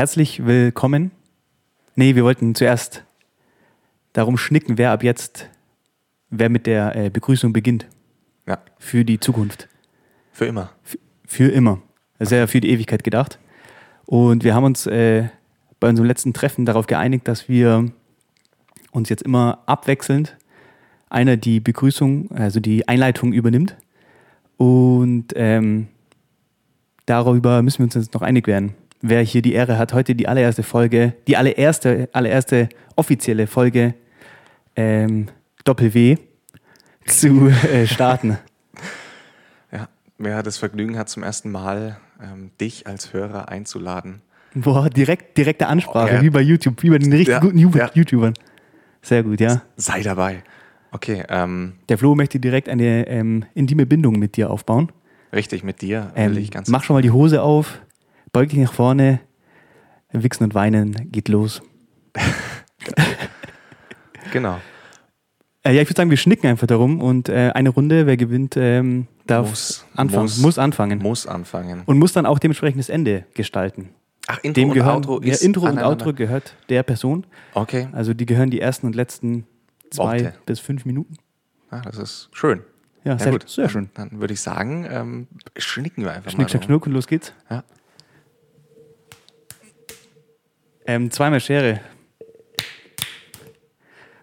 herzlich willkommen. Nee, wir wollten zuerst darum schnicken, wer ab jetzt, wer mit der äh, Begrüßung beginnt. Ja. Für die Zukunft. Für immer. Für, für immer. Das ist ja für die Ewigkeit gedacht. Und wir haben uns äh, bei unserem letzten Treffen darauf geeinigt, dass wir uns jetzt immer abwechselnd einer die Begrüßung, also die Einleitung übernimmt. Und ähm, darüber müssen wir uns jetzt noch einig werden, wer hier die Ehre hat, heute die allererste Folge, die allererste, allererste offizielle Folge ähm, Doppel-W zu äh, starten. Ja, wer das Vergnügen hat, zum ersten Mal ähm, dich als Hörer einzuladen. Boah, direkt, direkte Ansprache, Ja. wie bei YouTube, wie bei den richtig Ja, guten You- ja. YouTubern. Sehr gut, ja. Sei dabei. Okay, ähm, Der Flo möchte direkt eine ähm, intime Bindung mit dir aufbauen. richtig, mit dir Ähm, will ich ganz. mach schon mal die Hose auf, beug dich nach vorne, wichsen und weinen, geht los. Genau. Äh, ja, ich würde sagen, wir schnicken einfach darum und äh, eine Runde, wer gewinnt, ähm, darf Muss- anfangen. muss- Muss, anfangen. Muss anfangen. und muss dann auch dementsprechend das Ende gestalten. Ach, Intro Dem und gehören, Outro ja, Intro und. Outro gehört der Person. Okay, Also die gehören die ersten und letzten zwei Worte. bis fünf Minuten. ah, das ist schön. Ja, Ja, sehr, gut. sehr schön. Dann, dann würde ich sagen, ähm, schnicken wir einfach Schnick, mal. schnack, drum. schnuck und los geht's. Ja. Ähm, zweimal Schere.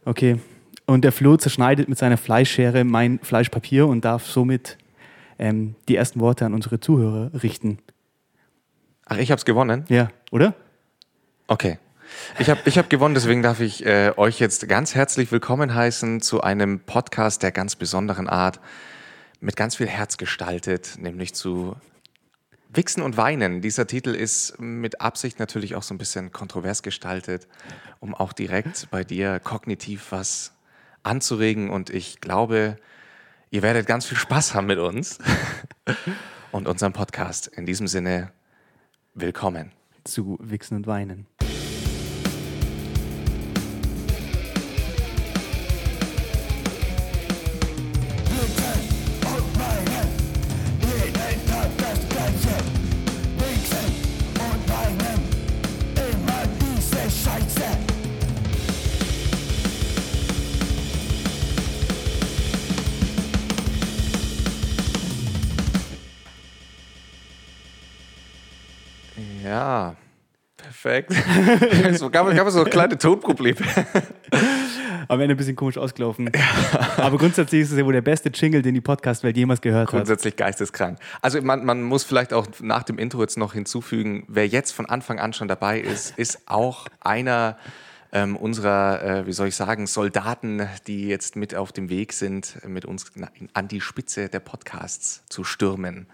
Okay. Und der Flo zerschneidet mit seiner Fleischschere mein Fleischpapier und darf somit ähm, die ersten Worte an unsere Zuhörer richten. Ach, ich habe es gewonnen? Ja, oder? Okay. Ich habe ich hab gewonnen, deswegen darf ich äh, euch jetzt ganz herzlich willkommen heißen zu einem Podcast der ganz besonderen Art, mit ganz viel Herz gestaltet, nämlich zu Wichsen und Weinen. Dieser Titel ist mit Absicht natürlich auch so ein bisschen kontrovers gestaltet, um auch direkt bei dir kognitiv was anzuregen. Und ich glaube, ihr werdet ganz viel Spaß haben mit uns und unserem Podcast. In diesem Sinne, willkommen. Zu Wichsen und Weinen. Perfekt. so gab, gab es so kleine Tonprobleme. Am Ende ein bisschen komisch ausgelaufen. Aber grundsätzlich ist es ja wohl der beste Jingle, den die Podcast-Welt jemals gehört hat. Grundsätzlich geisteskrank. Also man, man muss vielleicht auch nach dem Intro jetzt noch hinzufügen, wer jetzt von Anfang an schon dabei ist, ist auch einer ähm, unserer, äh, wie soll ich sagen, Soldaten, die jetzt mit auf dem Weg sind, mit uns na- an die Spitze der Podcasts zu stürmen.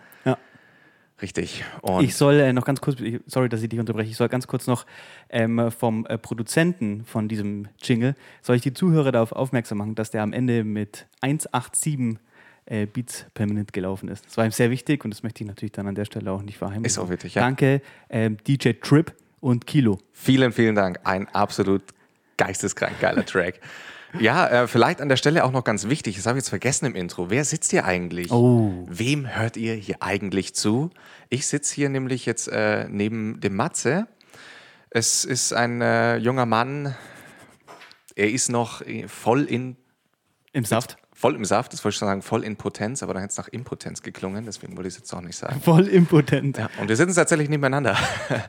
Richtig. Und Ich soll äh, noch ganz kurz, sorry, dass ich dich unterbreche, ich soll ganz kurz noch ähm, vom äh, Produzenten von diesem Jingle, soll ich die Zuhörer darauf aufmerksam machen, dass der am Ende mit 187 äh, Beats per Minute gelaufen ist. Das war ihm sehr wichtig und das möchte ich natürlich dann an der Stelle auch nicht verheimlichen. Ist auch wichtig, ja. Danke, ähm, DJ Trip und Kilo. Vielen, vielen Dank. Ein absolut geisteskrank geiler Track. Ja, äh, vielleicht an der Stelle auch noch ganz wichtig, das habe ich jetzt vergessen im Intro. Wer sitzt hier eigentlich? Oh. Wem hört ihr hier eigentlich zu? Ich sitze hier nämlich jetzt äh, neben dem Matze. Es ist ein äh, junger Mann. Er ist noch äh, voll in Im Saft. voll im Saft, das wollte ich schon sagen, voll in Potenz, aber dann hätte es nach Impotenz geklungen, deswegen wollte ich es jetzt auch nicht sagen. Voll impotent. Ja, und wir sitzen tatsächlich nebeneinander.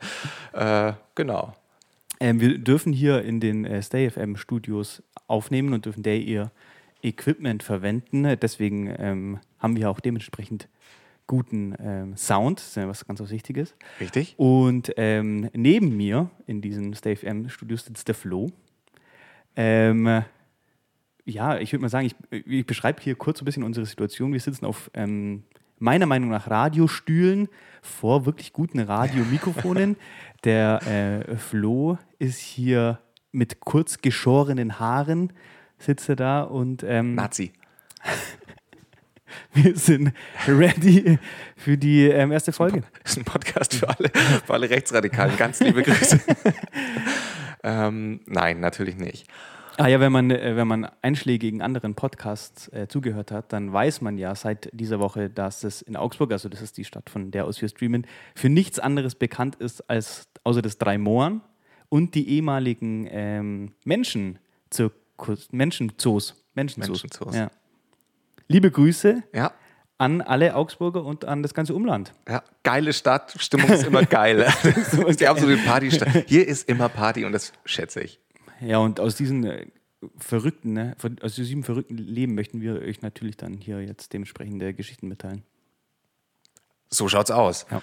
äh, genau. Ähm, wir dürfen hier in den äh, Stay FM Studios aufnehmen und dürfen der ihr Equipment verwenden. Deswegen ähm, haben wir auch dementsprechend guten ähm, Sound, das ist ja was ganz was Wichtiges. Richtig? Und ähm, neben mir in diesen Stay FM Studios sitzt der Flo. Ähm, ja, ich würde mal sagen, ich, ich beschreibe hier kurz so ein bisschen unsere Situation. Wir sitzen auf ähm, meiner Meinung nach Radiostühlen vor wirklich guten Radiomikrofonen. Der äh, Flo ist hier mit kurz geschorenen Haaren, sitzt er da und ähm, Nazi. wir sind ready für die ähm, erste Folge. Das ist ein Podcast für alle, für alle Rechtsradikalen. Ganz liebe Grüße. ähm, nein, natürlich nicht. Ah ja, wenn man, äh, wenn man einschlägigen anderen Podcasts äh, zugehört hat, dann weiß man ja seit dieser Woche, dass es in Augsburg, also das ist die Stadt, von der aus wir streamen, für nichts anderes bekannt ist als außer das Drei Mohren und die ehemaligen ähm, Menschenzirkus, Menschenzoos. Menschenzoos. Menschenzoos. Ja. Liebe Grüße Ja, an alle Augsburger und an das ganze Umland. ja, geile Stadt, Stimmung ist immer geil. Das ist die absolute Partystadt. Hier ist immer Party und das schätze ich. Ja, und aus diesen äh, verrückten, ne, aus diesem verrückten Leben möchten wir euch natürlich dann hier jetzt dementsprechende Geschichten mitteilen. So schaut's aus. Ja.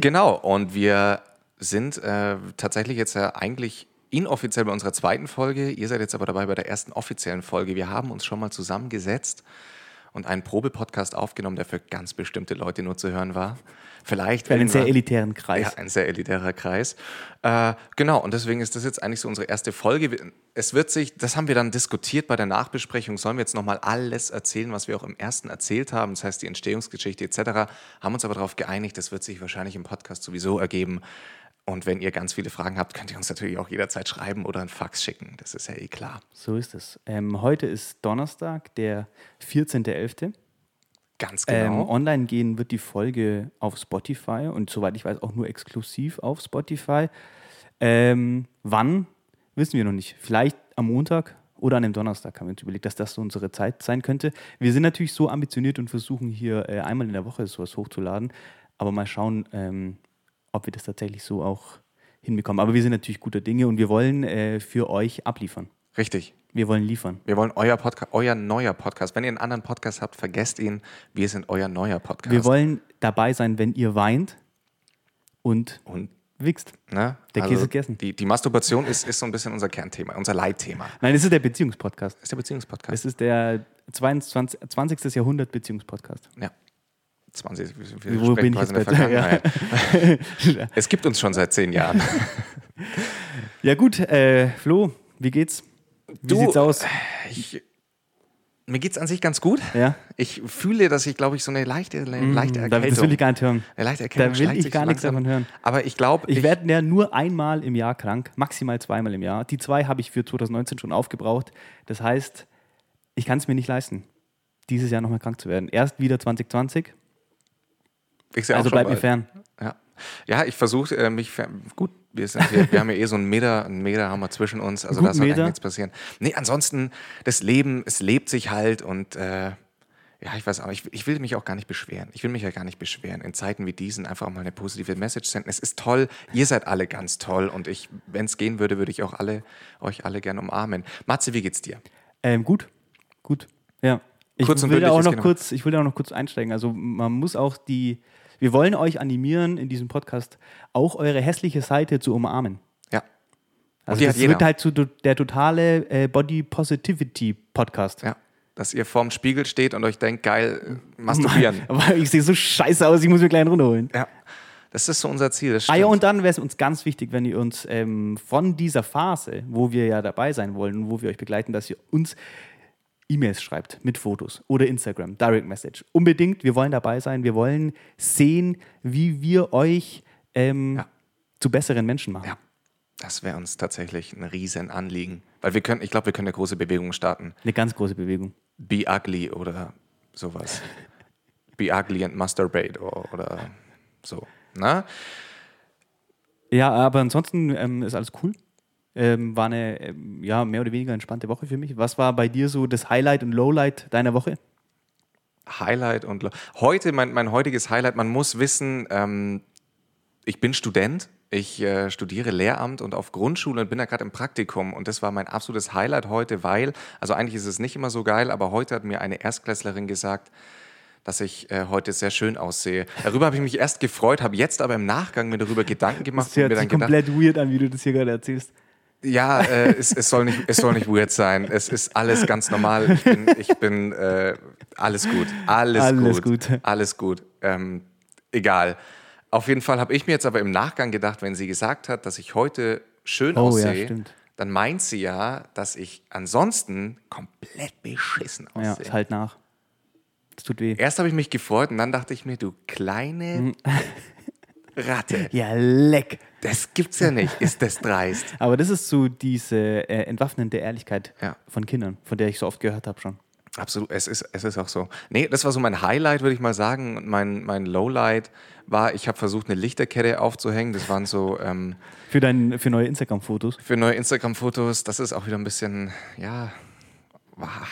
Genau, und wir sind äh, tatsächlich jetzt ja eigentlich inoffiziell bei unserer zweiten Folge. Ihr seid jetzt aber dabei bei der ersten offiziellen Folge. Wir haben uns schon mal zusammengesetzt und einen Probepodcast aufgenommen, der für ganz bestimmte Leute nur zu hören war. Vielleicht Für einen sehr elitären Kreis. Ja, ein sehr elitärer Kreis. Äh, genau, und deswegen ist das jetzt eigentlich so unsere erste Folge. Es wird sich, das haben wir dann diskutiert bei der Nachbesprechung, sollen wir jetzt nochmal alles erzählen, was wir auch im ersten erzählt haben, das heißt die Entstehungsgeschichte etc., haben uns aber darauf geeinigt, das wird sich wahrscheinlich im Podcast sowieso ergeben. Und wenn ihr ganz viele Fragen habt, könnt ihr uns natürlich auch jederzeit schreiben oder einen Fax schicken. Das ist ja eh klar. So ist es. Ähm, heute ist Donnerstag, der 14.11. Ganz Ähm, genau. online gehen wird die Folge auf Spotify und soweit ich weiß auch nur exklusiv auf Spotify. Ähm, wann, wissen wir noch nicht. Vielleicht am Montag oder an dem Donnerstag haben wir uns überlegt, dass das so unsere Zeit sein könnte. Wir sind natürlich so ambitioniert und versuchen hier äh, einmal in der Woche sowas hochzuladen. Aber mal schauen, ähm, ob wir das tatsächlich so auch hinbekommen. Aber wir sind natürlich guter Dinge und wir wollen äh, für euch abliefern. Richtig. Wir wollen liefern. Wir wollen euer Podcast, euer neuer Podcast. Wenn ihr einen anderen Podcast habt, vergesst ihn. Wir sind euer neuer Podcast. Wir wollen dabei sein, wenn ihr weint und und wichst. Ne? Der Käse ist gegessen. Die, die Masturbation ist, ist so ein bisschen unser Kernthema, unser Leitthema. Nein, das ist der Beziehungspodcast. Das ist der Beziehungspodcast. Es ist der 22, 20. Jahrhundert Beziehungspodcast. ja. 20, wir, Wo bin ich jetzt in der Vergangenheit. Es gibt uns schon seit zehn Jahren. Ja gut, äh, Flo, wie geht's? Wie Du, sieht's aus? Ich, mir geht es an sich ganz gut. Ja? Ich fühle, dass ich, glaube ich, so eine leichte, eine leichte Mm, da- Erkältung. Das will ich gar nicht hören. eine leichte Erkältung Da will ich gar nichts davon hören. Aber ich glaube, Ich, werde ja nur einmal im Jahr krank, maximal zweimal im Jahr. Die zwei habe ich für 2019 schon aufgebraucht. Das heißt, ich kann es mir nicht leisten, dieses Jahr nochmal krank zu werden. Erst wieder 2020, ich sehe auch also bleib mir fern. Ja, ja ich versuche äh, mich, fer- gut, wir, sind hier, wir haben ja eh so einen Meter, einen Meter haben wir zwischen uns, also da soll Meter. nichts passieren. Nee, ansonsten, das Leben, es lebt sich halt und äh, ja, ich weiß auch, ich, ich will mich auch gar nicht beschweren. Ich will mich ja gar nicht beschweren. In Zeiten wie diesen einfach mal eine positive Message senden. Es ist toll, ihr seid alle ganz toll und ich, wenn es gehen würde, würde ich auch alle, euch alle gerne umarmen. Matze, wie geht's dir? Ähm, gut, gut. Ja. Ich Kurz will da auch noch genau. kurz, ich will da auch noch kurz einsteigen. Also man muss auch die, wir wollen euch animieren in diesem Podcast, auch eure hässliche Seite zu umarmen. Ja. Also das wird halt do- der totale äh, Body Positivity Podcast. Ja. Dass ihr vorm Spiegel steht und euch denkt, geil, äh, masturbieren. Aber ich sehe so scheiße aus, ich muss mir gleich einen runterholen. Ja. Das ist so unser Ziel. Ah ja, und dann wäre es uns ganz wichtig, wenn ihr uns ähm, von dieser Phase, wo wir ja dabei sein wollen und wo wir euch begleiten, dass ihr uns E-Mails schreibt mit Fotos oder Instagram, Direct Message. Unbedingt, wir wollen dabei sein, wir wollen sehen, wie wir euch ähm, Ja. zu besseren Menschen machen. Ja, das wäre uns tatsächlich ein riesen Anliegen. Weil wir können, ich glaube, wir können eine große Bewegung starten. Eine ganz große Bewegung. Be ugly oder sowas. Be ugly and masturbate oder, oder so. Na? Ja, aber ansonsten ähm, ist alles cool. Ähm, war eine ähm, ja, mehr oder weniger entspannte Woche für mich. Was war bei dir so das Highlight und Lowlight deiner Woche? Highlight und lo- heute, mein, mein heutiges Highlight, man muss wissen, ähm, ich bin Student, ich äh, studiere Lehramt und auf Grundschule und bin da gerade im Praktikum und das war mein absolutes Highlight heute, weil, also eigentlich ist es nicht immer so geil, aber heute hat mir eine Erstklässlerin gesagt, dass ich äh, heute sehr schön aussehe. Darüber habe ich mich erst gefreut, habe jetzt aber im Nachgang mir darüber Gedanken gemacht Das hört mir sich dann gedacht, komplett weird an, wie du das hier gerade erzählst. Ja, äh, es, es, soll nicht, es soll nicht weird sein. Es ist alles ganz normal. Ich bin, ich bin äh, alles gut. Alles, Alles gut. gut. Alles gut. Ähm, egal. Auf jeden Fall habe ich mir jetzt aber im Nachgang gedacht, wenn sie gesagt hat, dass ich heute schön Oh, ja, aussehe, stimmt. dann meint sie ja, dass ich ansonsten komplett beschissen Ja, aussehe. es halt nach. Es tut weh. Erst habe ich mich gefreut und dann dachte ich mir, du kleine Mhm. Ratte. Ja, leck. Das gibt's ja nicht. Ist das dreist? Aber das ist so diese äh, entwaffnende Ehrlichkeit Ja. von Kindern, von der ich so oft gehört habe schon. Absolut, es ist, es ist auch so. Nee, das war so mein Highlight, würde ich mal sagen. Und mein, mein Lowlight war, ich habe versucht, eine Lichterkette aufzuhängen. Das waren so ähm, Für, dein, für neue Instagram-Fotos. für neue Instagram-Fotos, dass es auch wieder ein bisschen, ja,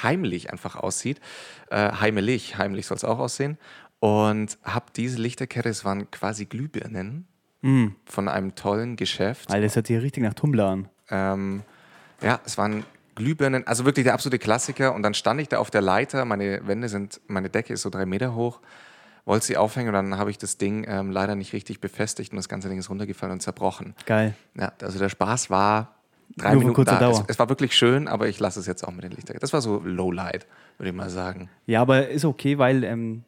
heimlich einfach aussieht. Äh, heimelig, heimlich soll es auch aussehen. Und habe diese Lichterkette, es waren quasi Glühbirnen von einem tollen Geschäft. Alter, das hört sich richtig nach Tumblr an. Ähm, ja, es waren Glühbirnen, also wirklich der absolute Klassiker. Und dann stand ich da auf der Leiter, meine Wände sind, meine Decke ist so drei Meter hoch, wollte sie aufhängen und dann habe ich das Ding ähm, leider nicht richtig befestigt und das ganze Ding ist runtergefallen und zerbrochen. Geil. Ja, also der Spaß war drei Nur Minuten da. Es, Dauer. es war wirklich schön, aber ich lasse es jetzt auch mit den Lichtern. Das war so Lowlight, würde ich mal sagen. Ja, aber ist okay, weil ähm,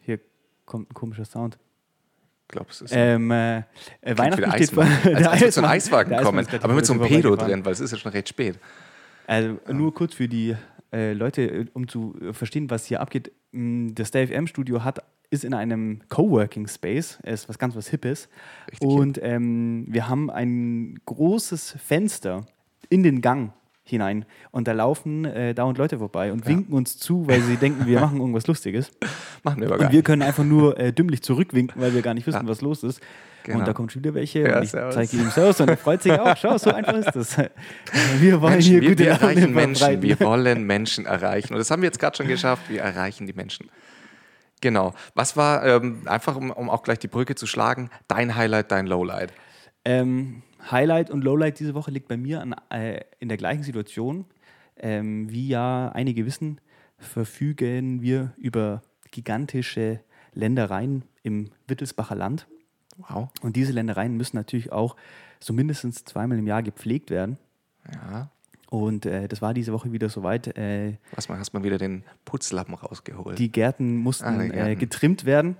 hier kommt ein komischer Sound. Ich glaube, es ist Ähm, äh, äh, Weihnachten der steht vor. Eiswagen. Als, als wir zu einem Eismann- Eiswagen der kommen, Eismann aber mit so einem Pedo drin, weil es ist ja schon recht spät. Also nur kurz für die äh, Leute, äh, um zu äh, verstehen, was hier abgeht. Mm, Das Dave M Studio hat, ist in einem Coworking Space, ist was ganz was Hippes. Richtig und ähm, wir haben ein großes Fenster in den Gang hinein und da laufen äh, dauernd Leute vorbei und winken uns zu, weil sie denken, wir machen irgendwas Lustiges. Machen wir aber Und gar wir nicht. können einfach nur äh, dümmlich zurückwinken, weil wir gar nicht wissen, Ja. was los ist. Genau. Und da kommt schon wieder welche Ja, und ich zeige ihm Servus und er freut sich auch. Schau, so einfach ist das. Wir wollen Menschen, hier wir, gute wir erreichen Menschen, verbreiten. wir wollen Menschen erreichen. Und das haben wir jetzt gerade schon geschafft, wir erreichen die Menschen. Genau. Was war, ähm, einfach um, um auch gleich die Brücke zu schlagen, dein Highlight, dein Lowlight? Ähm, Highlight und Lowlight diese Woche liegt bei mir an, äh, in der gleichen Situation. Ähm, wie ja einige wissen, verfügen wir über gigantische Ländereien im Wittelsbacher Land. Wow. Und diese Ländereien müssen natürlich auch so mindestens zweimal im Jahr gepflegt werden. Ja. Und äh, das war diese Woche wieder soweit. Äh, Was hast mal wieder den Putzlappen rausgeholt. die Gärten mussten Ah, die Äh, Gärten. getrimmt werden.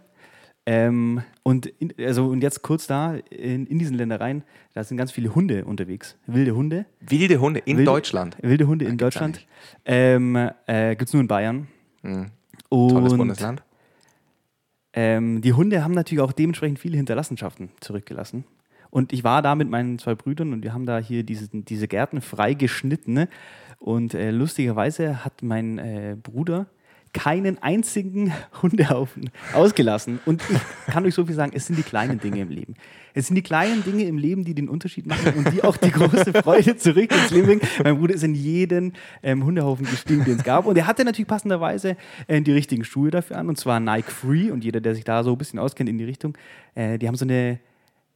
Ähm, und, in, also, und jetzt kurz da, in, in diesen Ländereien, da sind ganz viele Hunde unterwegs. Wilde Hunde. Wilde Hunde in wilde, Deutschland. Wilde Hunde in gibt's ja Deutschland. Ähm, äh, Gibt es nur in Bayern. Mhm. Tolles Bundesland. Ähm, die Hunde haben natürlich auch dementsprechend viele Hinterlassenschaften zurückgelassen. Und ich war da mit meinen zwei Brüdern und wir haben da hier diese, diese Gärten frei geschnitten. ne? Und äh, lustigerweise hat mein äh, Bruder keinen einzigen Hundehaufen ausgelassen. Und ich kann euch so viel sagen, es sind die kleinen Dinge im Leben. Es sind die kleinen Dinge im Leben, die den Unterschied machen und die auch die große Freude zurück ins Leben bringen. Mein Bruder ist in jeden ähm, Hundehaufen gestiegen, den es gab. Und er hatte natürlich passenderweise äh, die richtigen Schuhe dafür an, und zwar Nike Free. Und jeder, der sich da so ein bisschen auskennt in die Richtung, äh, die haben so eine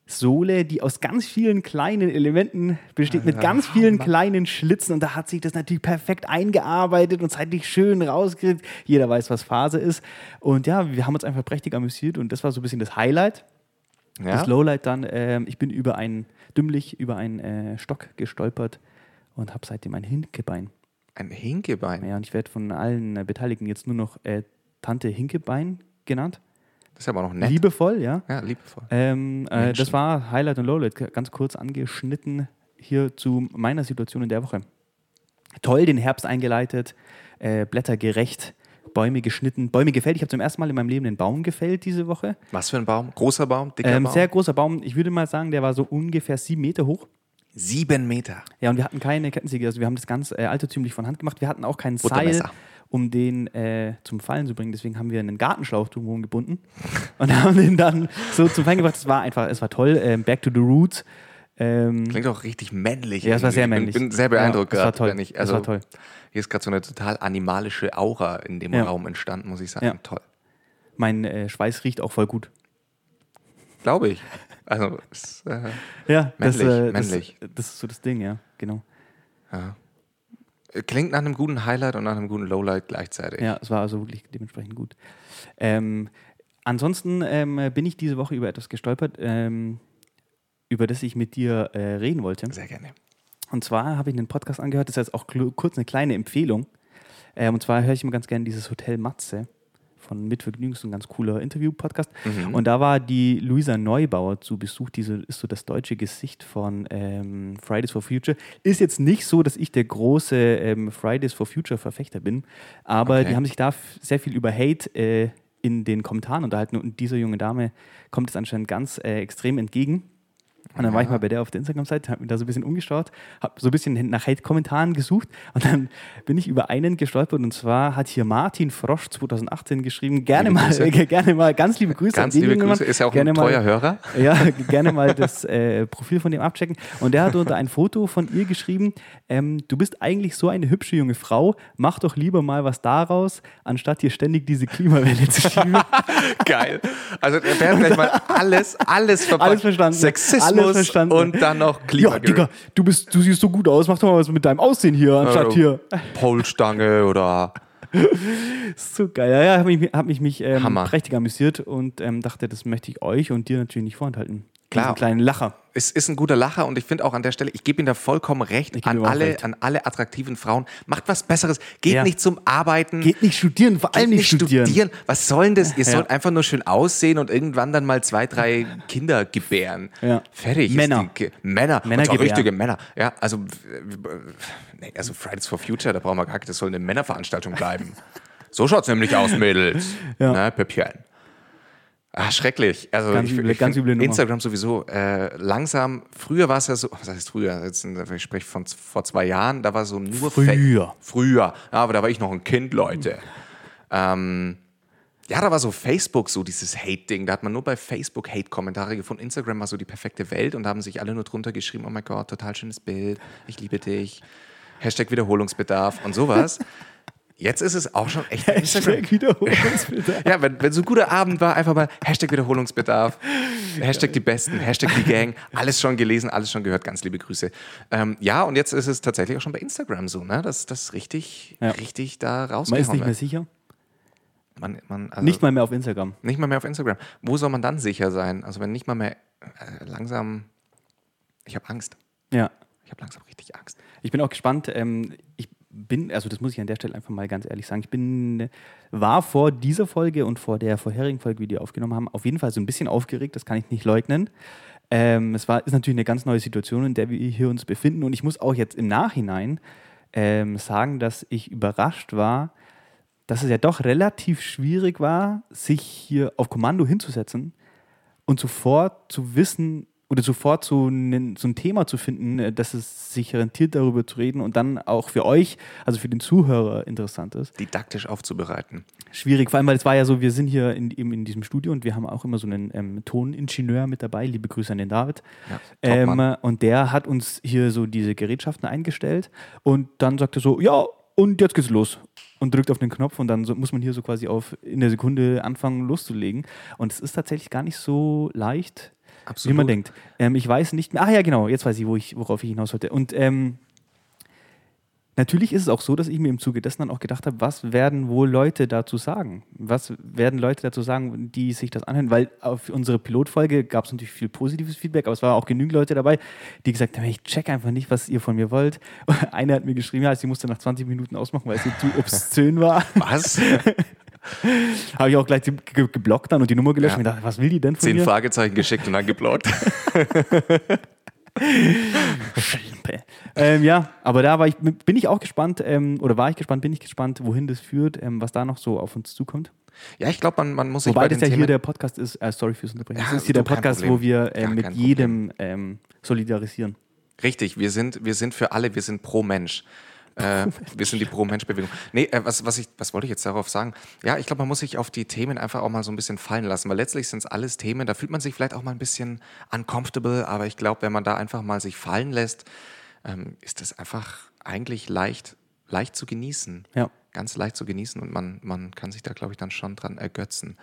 Sohle, die aus ganz vielen kleinen Elementen besteht, mit ganz vielen kleinen Schlitzen. Und da hat sich das natürlich perfekt eingearbeitet und zeitlich schön rausgekriegt. Jeder weiß, was Phase ist. Und ja, wir haben uns einfach prächtig amüsiert und das war so ein bisschen das Highlight. Ja. Das Lowlight dann, ähm, ich bin über einen, dümmlich über einen äh, Stock gestolpert und habe seitdem ein Hinkebein. Ein Hinkebein. Ja, und ich werde von allen äh, Beteiligten jetzt nur noch äh, Tante Hinkebein genannt. Das ist aber noch nett. Liebevoll, ja. Ja, liebevoll. Ähm, äh, das war Highlight und Lowlight, ganz kurz angeschnitten hier zu meiner Situation in der Woche. Toll den Herbst eingeleitet, äh, Blätter gerecht, Bäume geschnitten, Bäume gefällt. Ich habe zum ersten Mal in meinem Leben einen Baum gefällt diese Woche. Was für ein Baum? Großer Baum? Dicker Ähm, Baum? sehr großer Baum. Ich würde mal sagen, der war so ungefähr sieben Meter hoch. Sieben Meter. Ja, und wir hatten keine Kettensäge, also wir haben das ganz äh, altertümlich von Hand gemacht. Wir hatten auch kein Seil. Um den äh, zum Fallen zu bringen. Deswegen haben wir einen Gartenschlauch drumherum gebunden und haben den dann so zum Fallen gebracht. Es war einfach, es war toll. Ähm, back to the roots. Ähm, Klingt auch richtig männlich. Ja, es war sehr Ich männlich. Bin, bin sehr beeindruckt Ja, es war gerade. toll. wenn Ich, Es also, war toll. Hier ist gerade so eine total animalische Aura in dem Ja. Raum entstanden, muss ich sagen. Ja. Toll. mein äh, Schweiß riecht auch voll gut. Glaube ich. Also, es, äh, Ja, das, Männlich, äh, männlich. Das, das ist so das Ding, ja, genau. ja. Klingt nach einem guten Highlight und nach einem guten Lowlight gleichzeitig. Ja, es war also wirklich dementsprechend gut. Ähm, ansonsten ähm, bin ich diese Woche über etwas gestolpert, ähm, über das ich mit dir äh, reden wollte. Sehr gerne. Und zwar habe ich einen Podcast angehört, das ist jetzt auch kurz eine kleine Empfehlung. Ähm, und zwar höre ich immer ganz gerne dieses Hotel Matze von Mitvergnügen, so ein ganz cooler Interview-Podcast. Mhm. Und da war die Luisa Neubauer zu Besuch, diese ist so das deutsche Gesicht von ähm, Fridays for Future. Ist jetzt nicht so, dass ich der große ähm, Fridays for Future-Verfechter bin, aber Okay. die haben sich da sehr viel über Hate äh, in den Kommentaren unterhalten und dieser junge Dame kommt es anscheinend ganz äh, extrem entgegen. Und dann war ich mal bei der auf der Instagram-Seite, habe mir da so ein bisschen umgeschaut, habe so ein bisschen nach Hate-Kommentaren gesucht und dann bin ich über einen gestolpert und zwar hat hier Martin Frosch 2018 geschrieben, gerne mal, gerne mal, ganz liebe Grüße. Ganz liebe. Grüße, ist ja auch gerne ein mal, treuer Hörer. Ja, gerne mal das äh, Profil von dem abchecken. Und der hat unter ein Foto von ihr geschrieben, ähm, du bist eigentlich so eine hübsche junge Frau, mach doch lieber mal was daraus, anstatt hier ständig diese Klimawelle zu schieben. Geil. Also der hat gleich mal alles, alles. Alles verstanden. Sexismus Alles verstanden. und dann noch ja, Klima. Digga, du, bist, du siehst so gut aus, mach doch mal was mit deinem Aussehen hier, anstatt hier. Polstange oder So geil. Ja, ja, habe mich, hab mich, mich ähm, prächtig amüsiert und ähm, dachte, das möchte ich euch und dir natürlich nicht vorenthalten. Klar. Diesen kleinen Lacher. es ist ein guter Lacher und ich finde auch an der Stelle, ich gebe Ihnen da vollkommen recht, an alle, recht. an alle attraktiven Frauen. Macht was Besseres. Geht Ja. nicht zum Arbeiten. Geht nicht studieren, vor allem nicht studieren. Was soll denn das? Ihr Ja. sollt einfach nur schön aussehen und irgendwann dann mal zwei, drei Kinder gebären. Ja. Fertig. ist Männer. die Männer. Männer und richtige Männer. Ja, also, äh, nee, also Fridays for Future, da brauchen wir gar nicht, das soll eine Männerveranstaltung bleiben. so schaut's nämlich aus, Mädels. Ja. Ne, Pöppchen. Ah, schrecklich. Also Ganz ich, üble- ich ganz üble Nummer. Instagram sowieso äh, langsam. Früher war es ja so, was heißt früher? Jetzt, ich spreche von vor zwei Jahren, da war so nur Früher. Fa- Früher. Ja, aber da war ich noch ein Kind, Leute. Ähm, ja, da war so Facebook so dieses Hate-Ding. Da hat man nur bei Facebook Hate-Kommentare gefunden. Instagram war so die perfekte Welt und da haben sich alle nur drunter geschrieben, oh mein Gott, total schönes Bild, ich liebe dich. Hashtag Wiederholungsbedarf und sowas. Jetzt ist es auch schon echt. Hashtag Wiederholungsbedarf. Ja, wenn, wenn so ein guter Abend war, einfach mal Hashtag Wiederholungsbedarf, Hashtag die Besten, Hashtag die Gang, alles schon gelesen, alles schon gehört, ganz liebe Grüße. Ähm, ja, und jetzt ist es tatsächlich auch schon bei Instagram so, ne, dass das richtig, Ja. richtig da Man rausgehauen ist nicht mehr sicher. Man, man, also Nicht mal mehr auf Instagram. nicht mal mehr auf Instagram. Wo soll man dann sicher sein? Also wenn nicht mal mehr äh, langsam, ich habe Angst. Ja. Ich habe langsam richtig Angst. Ich bin auch gespannt. Ähm, ich bin, also das muss ich an der Stelle einfach mal ganz ehrlich sagen, ich bin, war vor dieser Folge und vor der vorherigen Folge, die wir aufgenommen haben, auf jeden Fall so ein bisschen aufgeregt, das kann ich nicht leugnen. Ähm, es war, ist natürlich eine ganz neue Situation, in der wir hier uns befinden und ich muss auch jetzt im Nachhinein ähm, sagen, dass ich überrascht war, dass es ja doch relativ schwierig war, sich hier auf Kommando hinzusetzen und sofort zu wissen oder sofort so ein, so ein Thema zu finden, äh, dass es sich rentiert, darüber zu reden und dann auch für euch, also für den Zuhörer interessant ist. Didaktisch aufzubereiten. Schwierig, vor allem, weil es war ja so, wir sind hier in, eben in diesem Studio und wir haben auch immer so einen ähm, Toningenieur mit dabei. Liebe Grüße an den David. Ja, ähm, und der hat uns hier so diese Gerätschaften eingestellt und dann sagt er so, ja, und jetzt geht's los. Und drückt auf den Knopf und dann so, muss man hier so quasi auf in der Sekunde anfangen loszulegen. Und es ist tatsächlich gar nicht so leicht, wie man denkt. Ähm, ich weiß nicht mehr. Ach ja, genau, jetzt weiß ich, wo ich worauf ich hinaus wollte. Und ähm, natürlich ist es auch so, dass ich mir im Zuge dessen dann auch gedacht habe, was werden wohl Leute dazu sagen? Was werden Leute dazu sagen, die sich das anhören? Weil auf unsere Pilotfolge gab es natürlich viel positives Feedback, aber es waren auch genügend Leute dabei, die gesagt haben, ich check einfach nicht, was ihr von mir wollt. Eine hat mir geschrieben, ja, sie musste nach 20 Minuten ausmachen, weil sie zu obszön war. Was? Habe ich auch gleich ge ge geblockt dann und die Nummer gelöscht Ja. und gedacht, was will die denn von Zehn mir? Fragezeichen geschickt und dann geblockt. Ähm, ja, aber da war ich, bin ich auch gespannt, ähm, oder war ich gespannt, bin ich gespannt, wohin das führt, ähm, was da noch so auf uns zukommt. Ja, ich glaube, man, man muss sich Wobei bei das ja hier Themen der Podcast ist, äh, sorry fürs Unterbrechen, Ja, das ist hier der Podcast, wo wir äh, mit jedem ähm, solidarisieren. Richtig, wir sind, wir sind für alle, wir sind pro Mensch. Äh, wir sind die Pro-Mensch-Bewegung. Nee, äh, was, was, ich, was wollte ich jetzt darauf sagen? Ja, ich glaube, man muss sich auf die Themen einfach auch mal so ein bisschen fallen lassen, weil letztlich sind es alles Themen, da fühlt man sich vielleicht auch mal ein bisschen uncomfortable, aber ich glaube, wenn man da einfach mal sich fallen lässt, ähm, ist das einfach eigentlich leicht, leicht zu genießen. Ja. Ganz leicht zu genießen und man, man kann sich da, glaube ich, dann schon dran ergötzen.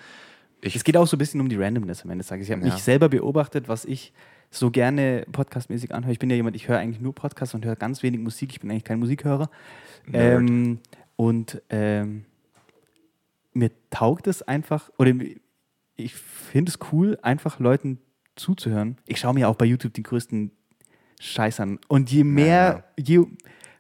Ich, Es geht auch so ein bisschen um die Randomness am Ende des Tages. Ich habe Ja. mich selber beobachtet, was ich so gerne podcastmäßig anhöre. Ich bin ja jemand, ich höre eigentlich nur Podcasts und höre ganz wenig Musik. Ich bin eigentlich kein Musikhörer. Ähm, und ähm, mir taugt es einfach, oder ich finde es cool, einfach Leuten zuzuhören. Ich schaue mir auch bei YouTube die größten Scheiß an. Und je mehr, je,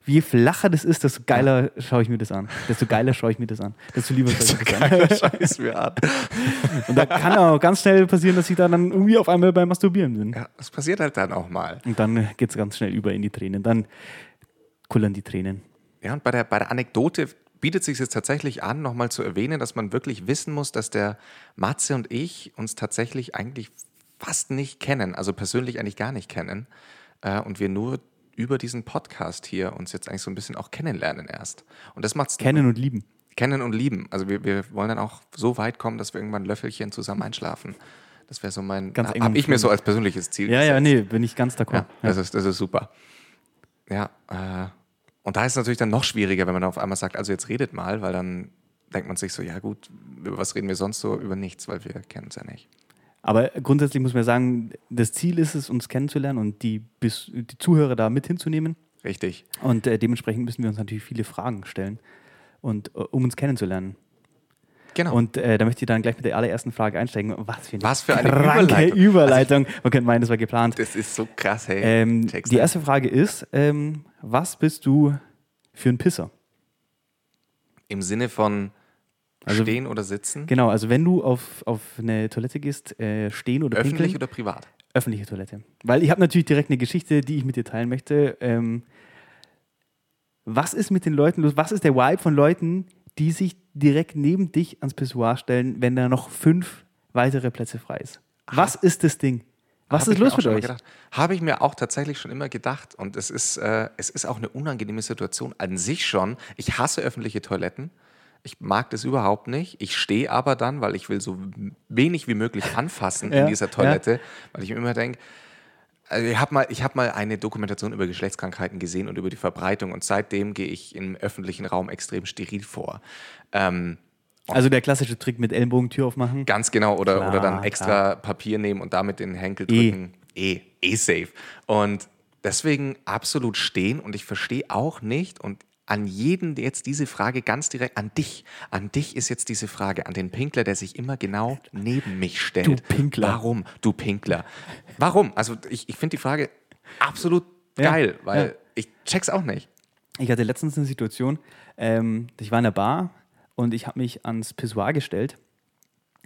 je flacher das ist, desto geiler schaue ich mir das an. Desto geiler schaue ich mir das an. Desto lieber schaue ich mir das an. Scheiß mir an. Und da kann auch ganz schnell passieren, dass ich da dann irgendwie auf einmal beim Masturbieren bin. Ja, das passiert halt dann auch mal. Und dann geht es ganz schnell über in die Tränen. Dann kullern die Tränen. Ja, und bei der, bei der Anekdote bietet sich jetzt tatsächlich an, nochmal zu erwähnen, dass man wirklich wissen muss, dass der Matze und ich uns tatsächlich eigentlich fast nicht kennen, also persönlich eigentlich gar nicht kennen. Äh, und wir nur über diesen Podcast hier uns jetzt eigentlich so ein bisschen auch kennenlernen erst. Und das macht's Kennen und lieben. kennen und lieben. Also wir, wir wollen dann auch so weit kommen, dass wir irgendwann Löffelchen zusammen einschlafen. Das wäre so mein, Ganz habe ich mir so als persönliches Ziel Ja, ja, gesetzt. nee, bin ich ganz d'accord. Ja, Das, ist, das ist super. Ja, äh, und da ist es natürlich dann noch schwieriger, wenn man auf einmal sagt, also jetzt redet mal, weil dann denkt man sich so, ja gut, über was reden wir sonst so? Über nichts, weil wir kennen es ja nicht. Aber grundsätzlich muss man sagen, das Ziel ist es, uns kennenzulernen und die, die Zuhörer da mit hinzunehmen. Richtig. Und äh, dementsprechend müssen wir uns natürlich viele Fragen stellen, und, äh, um uns kennenzulernen. Genau. Und äh, da möchte ich dann gleich mit der allerersten Frage einsteigen. Was für eine, Was für eine Überleitung. Überleitung. Man könnte meinen, das war geplant. das ist so krass, hey. Ähm, die nicht. erste Frage ist, ähm, was bist du für ein Pisser? Im Sinne von Also- stehen oder sitzen? Genau, also wenn du auf, auf eine Toilette gehst, äh, stehen oder Öffentlich pinkeln, oder privat? öffentliche Toilette. Weil ich habe natürlich direkt eine Geschichte, die ich mit dir teilen möchte. Ähm, was ist mit den Leuten los? Was ist der Vibe von Leuten, die sich direkt neben dich ans Pissoir stellen, wenn da noch fünf weitere Plätze frei ist? Was ist das Ding? Was ist los mit euch? Habe ich mir auch tatsächlich schon immer gedacht. Und es ist, äh, es ist auch eine unangenehme Situation an sich schon. Ich hasse öffentliche Toiletten. Ich mag das überhaupt nicht. Ich stehe aber dann, weil ich will so wenig wie möglich anfassen Ja, in dieser Toilette, weil ich mir immer denke, also ich habe mal, ich hab mal eine Dokumentation über Geschlechtskrankheiten gesehen und über die Verbreitung und seitdem gehe ich im öffentlichen Raum extrem steril vor. Ähm, Also der klassische Trick mit Ellenbogentür aufmachen. Ganz genau, oder, Klar, oder dann extra Papier nehmen und damit den Henkel drücken. Eh, eh safe. Und deswegen absolut stehen und ich verstehe auch nicht und an jeden der jetzt diese Frage ganz direkt, an dich, an dich ist jetzt diese Frage, an den Pinkler, der sich immer genau neben mich stellt. Du Pinkler. Warum, du Pinkler? Warum? Also ich, ich finde die Frage absolut Ja, geil, weil ja. ich check's auch nicht. Ich hatte letztens eine Situation, ähm, ich war in der Bar und ich habe mich ans Pissoir gestellt